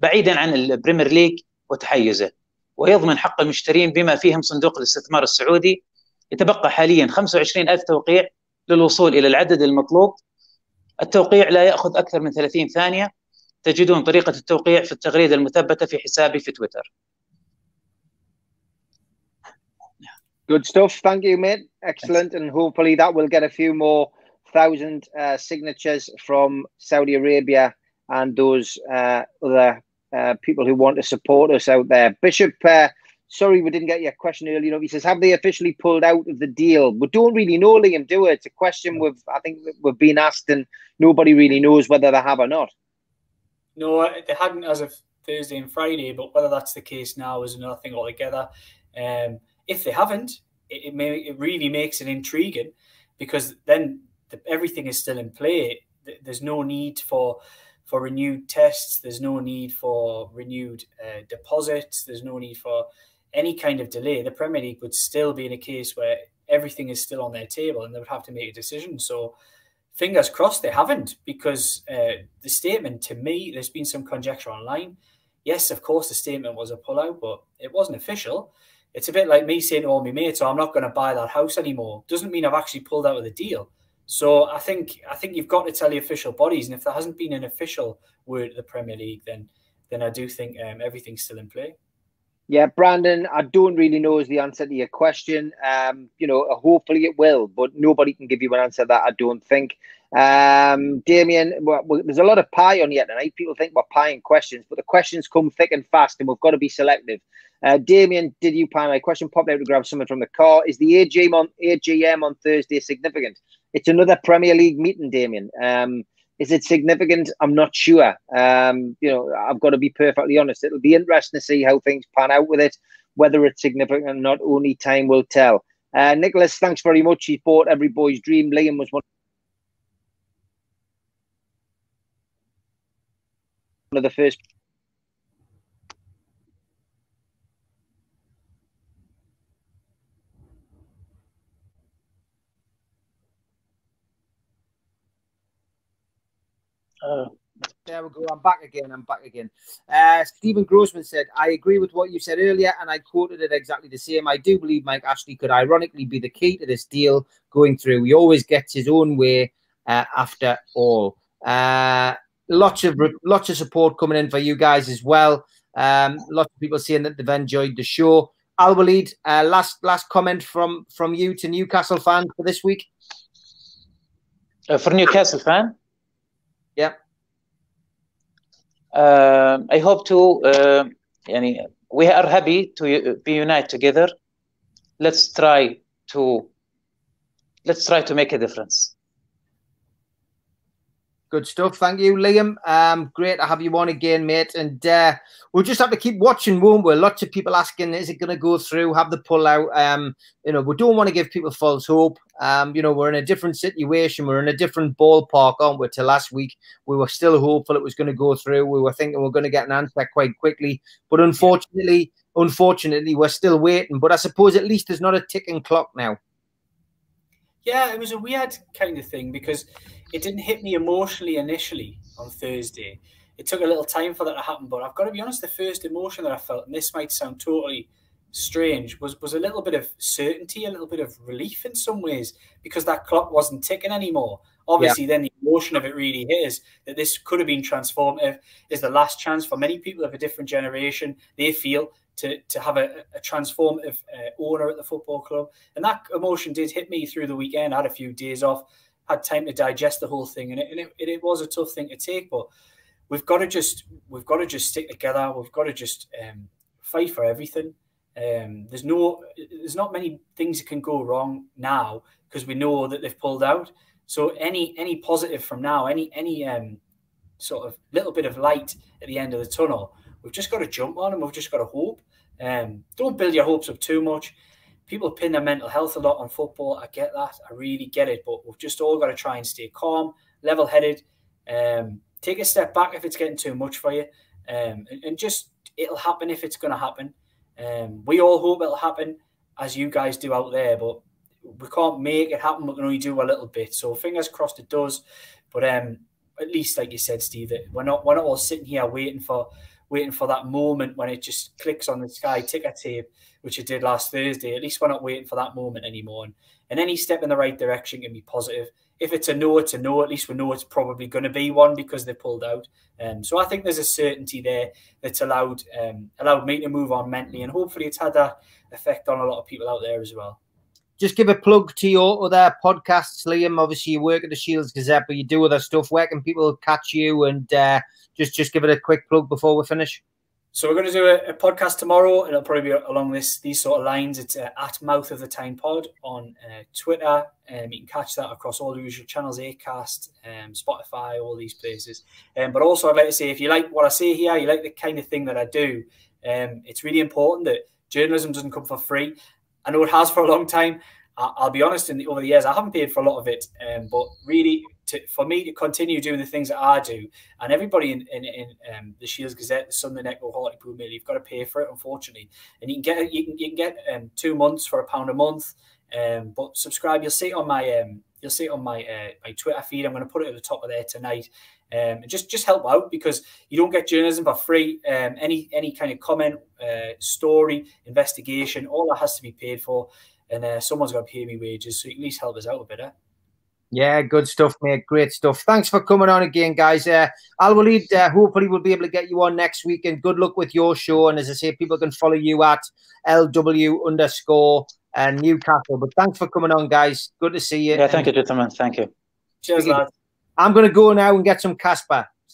بعيدا عن البريمير ليج وتحيزه ويضمن حق المشترين بما فيهم صندوق الاستثمار السعودي يتبقى حاليا 25 ألف توقيع للوصول إلى العدد المطلوب التوقيع لا يأخذ أكثر من 30 ثانية تجدون طريقة التوقيع في التغريدة المثبتة في حسابي في تويتر Good stuff. Thank you, mate. Excellent. And hopefully that will get a few more thousand uh, signatures from Saudi Arabia and those uh, other uh, people who want to support us out there. Bishop, uh, sorry we didn't get your question earlier. He says, have they officially pulled out of the deal? We don't really know, Liam, do it? It's a question we've, I think we've been asked and nobody really knows whether they have or not. No, they hadn't as of Thursday and Friday, but whether that's the case now is another thing altogether. Um, if they haven't, it, it, may, it really makes it intriguing because then the, everything is still in play. There's no need for for renewed tests. There's no need for renewed uh, deposits. There's no need for any kind of delay. The Premier League would still be in a case where everything is still on their table and they would have to make a decision. So, fingers crossed they haven't because uh, the statement to me, there's been some conjecture online. Yes, of course, the statement was a pullout, but it wasn't official it's a bit like me saying to all my mates, oh, I'm not going to buy that house anymore. Doesn't mean I've actually pulled out of the deal. So I think I think you've got to tell the official bodies, and if there hasn't been an official word at the Premier League, then then I do think um, everything's still in play. Yeah, Brandon, I don't really know is the answer to your question. Um, you know, hopefully it will, but nobody can give you an answer that I don't think. Um, Damien, well, there's a lot of pie on here tonight. People think we're pieing questions, but the questions come thick and fast, and we've got to be selective. Uh, Damien, did you pie my question? Pop out to grab something from the car. Is the AGM on AGM on Thursday significant? It's another Premier League meeting, Damien. Um, is it significant? I'm not sure. Um, you know, I've got to be perfectly honest. It'll be interesting to see how things pan out with it. Whether it's significant or not, only time will tell. Uh, Nicholas, thanks very much. He bought every boy's dream. Liam was one of the first Uh, there we go. I'm back again. I'm back again. Uh, Stephen Grossman said, I agree with what you said earlier, and I quoted it exactly the same. I do believe Mike Ashley could ironically be the key to this deal going through. He always gets his own way uh, after all. Uh, lots of lots of support coming in for you guys as well. Um, lots of people saying that they've enjoyed the show. Al Walid, uh, last last comment from from you to Newcastle fans for this week. Uh, for Newcastle fan, yeah. Uh, I hope to, uh, we are happy to be united together. Let's try to let's try to make a difference. Good stuff. Thank you, Liam. Um, great to have you on again, mate. And uh, we'll just have to keep watching, won't we? Lots of people asking, is it going to go through? Have the pull out? Um, you know, we don't want to give people false hope. Um, you know, we're in a different situation. We're in a different ballpark, aren't we? To last week, we were still hopeful it was going to go through. We were thinking we are going to get an answer quite quickly, but unfortunately, unfortunately, we're still waiting. But I suppose at least there's not a ticking clock now. Yeah, it was a weird kind of thing because it didn't hit me emotionally initially on Thursday. It took a little time for that to happen, but I've got to be honest, the first emotion that I felt, and this might sound totally strange, was was a little bit of certainty, a little bit of relief in some ways, because that clock wasn't ticking anymore. Obviously, yeah. then the emotion of it really is that this could have been transformative, is the last chance for many people of a different generation. They feel to to have a, a transformative uh, owner at the football club, and that emotion did hit me through the weekend. I had a few days off had time to digest the whole thing, and it, and it, it was a tough thing to take. But we've got to just we've got to just stick together. We've got to just um, fight for everything. Um, there's no there's not many things that can go wrong now because we know that they've pulled out. So any any positive from now, any any um, sort of little bit of light at the end of the tunnel, we've just got to jump on and we've just got to hope. Um, don't build your hopes up too much people pin their mental health a lot on football. I get that. I really get it. But we've just all got to try and stay calm, level headed, um, take a step back if it's getting too much for you. Um, and, and, just it'll happen if it's going to happen. Um, we all hope it'll happen as you guys do out there, but we can't make it happen. We can only do a little bit. So fingers crossed it does. But um, at least, like you said, Steve, we're not we're not all sitting here waiting for waiting for that moment when it just clicks on the sky ticker tape which it did last Thursday. At least we're not waiting for that moment anymore. And, and any step in the right direction can be positive. If it's a no, it's a no. At least we know it's probably going to be one because they pulled out. Um, so I think there's a certainty there that's allowed um, allowed me to move on mentally, and hopefully it's had that effect on a lot of people out there as well. Just give a plug to your other podcasts, Liam. Obviously, you work at the Shields Gazette, but you do other stuff. Where can people catch you? And uh, just just give it a quick plug before we finish. So we're going to do a, a, podcast tomorrow. And it'll probably be along this these sort of lines. It's uh, at Mouth of the Tyne Pod on uh, Twitter. Um, you can catch that across all the usual channels, Acast, um, Spotify, all these places. Um, but also, I'd like to say, if you like what I say here, you like the kind of thing that I do, um, it's really important that journalism doesn't come for free. I know it has for a long time. I, will be honest, in the, over the years, I haven't paid for a lot of it, um, but really, to, for me to continue doing the things that I do, and everybody in, in, in um, the Shields Gazette, the Sunderland Echo, Hartlepool Mail, you've got to pay for it, unfortunately. And you can get you can, you can get um, two months for a pound a month. Um, but subscribe. You'll see it on my um, you'll see it on my uh, my Twitter feed. I'm going to put it at the top of there tonight. Um, and just just help out because you don't get journalism for free. Um, any any kind of comment, uh, story, investigation, all that has to be paid for, and uh, someone's got to pay me wages. So you at least help us out a bit. Eh? Yeah, good stuff, mate. Great stuff. Thanks for coming on again, guys. Uh, Al Walid, uh, hopefully we'll be able to get you on next week. And good luck with your show. And as I say, people can follow you at LW underscore and uh, Newcastle. But thanks for coming on, guys. Good to see you. Yeah, thank you, gentlemen. Thank you. Cheers, lads. I'm going to go now and get some kabsa.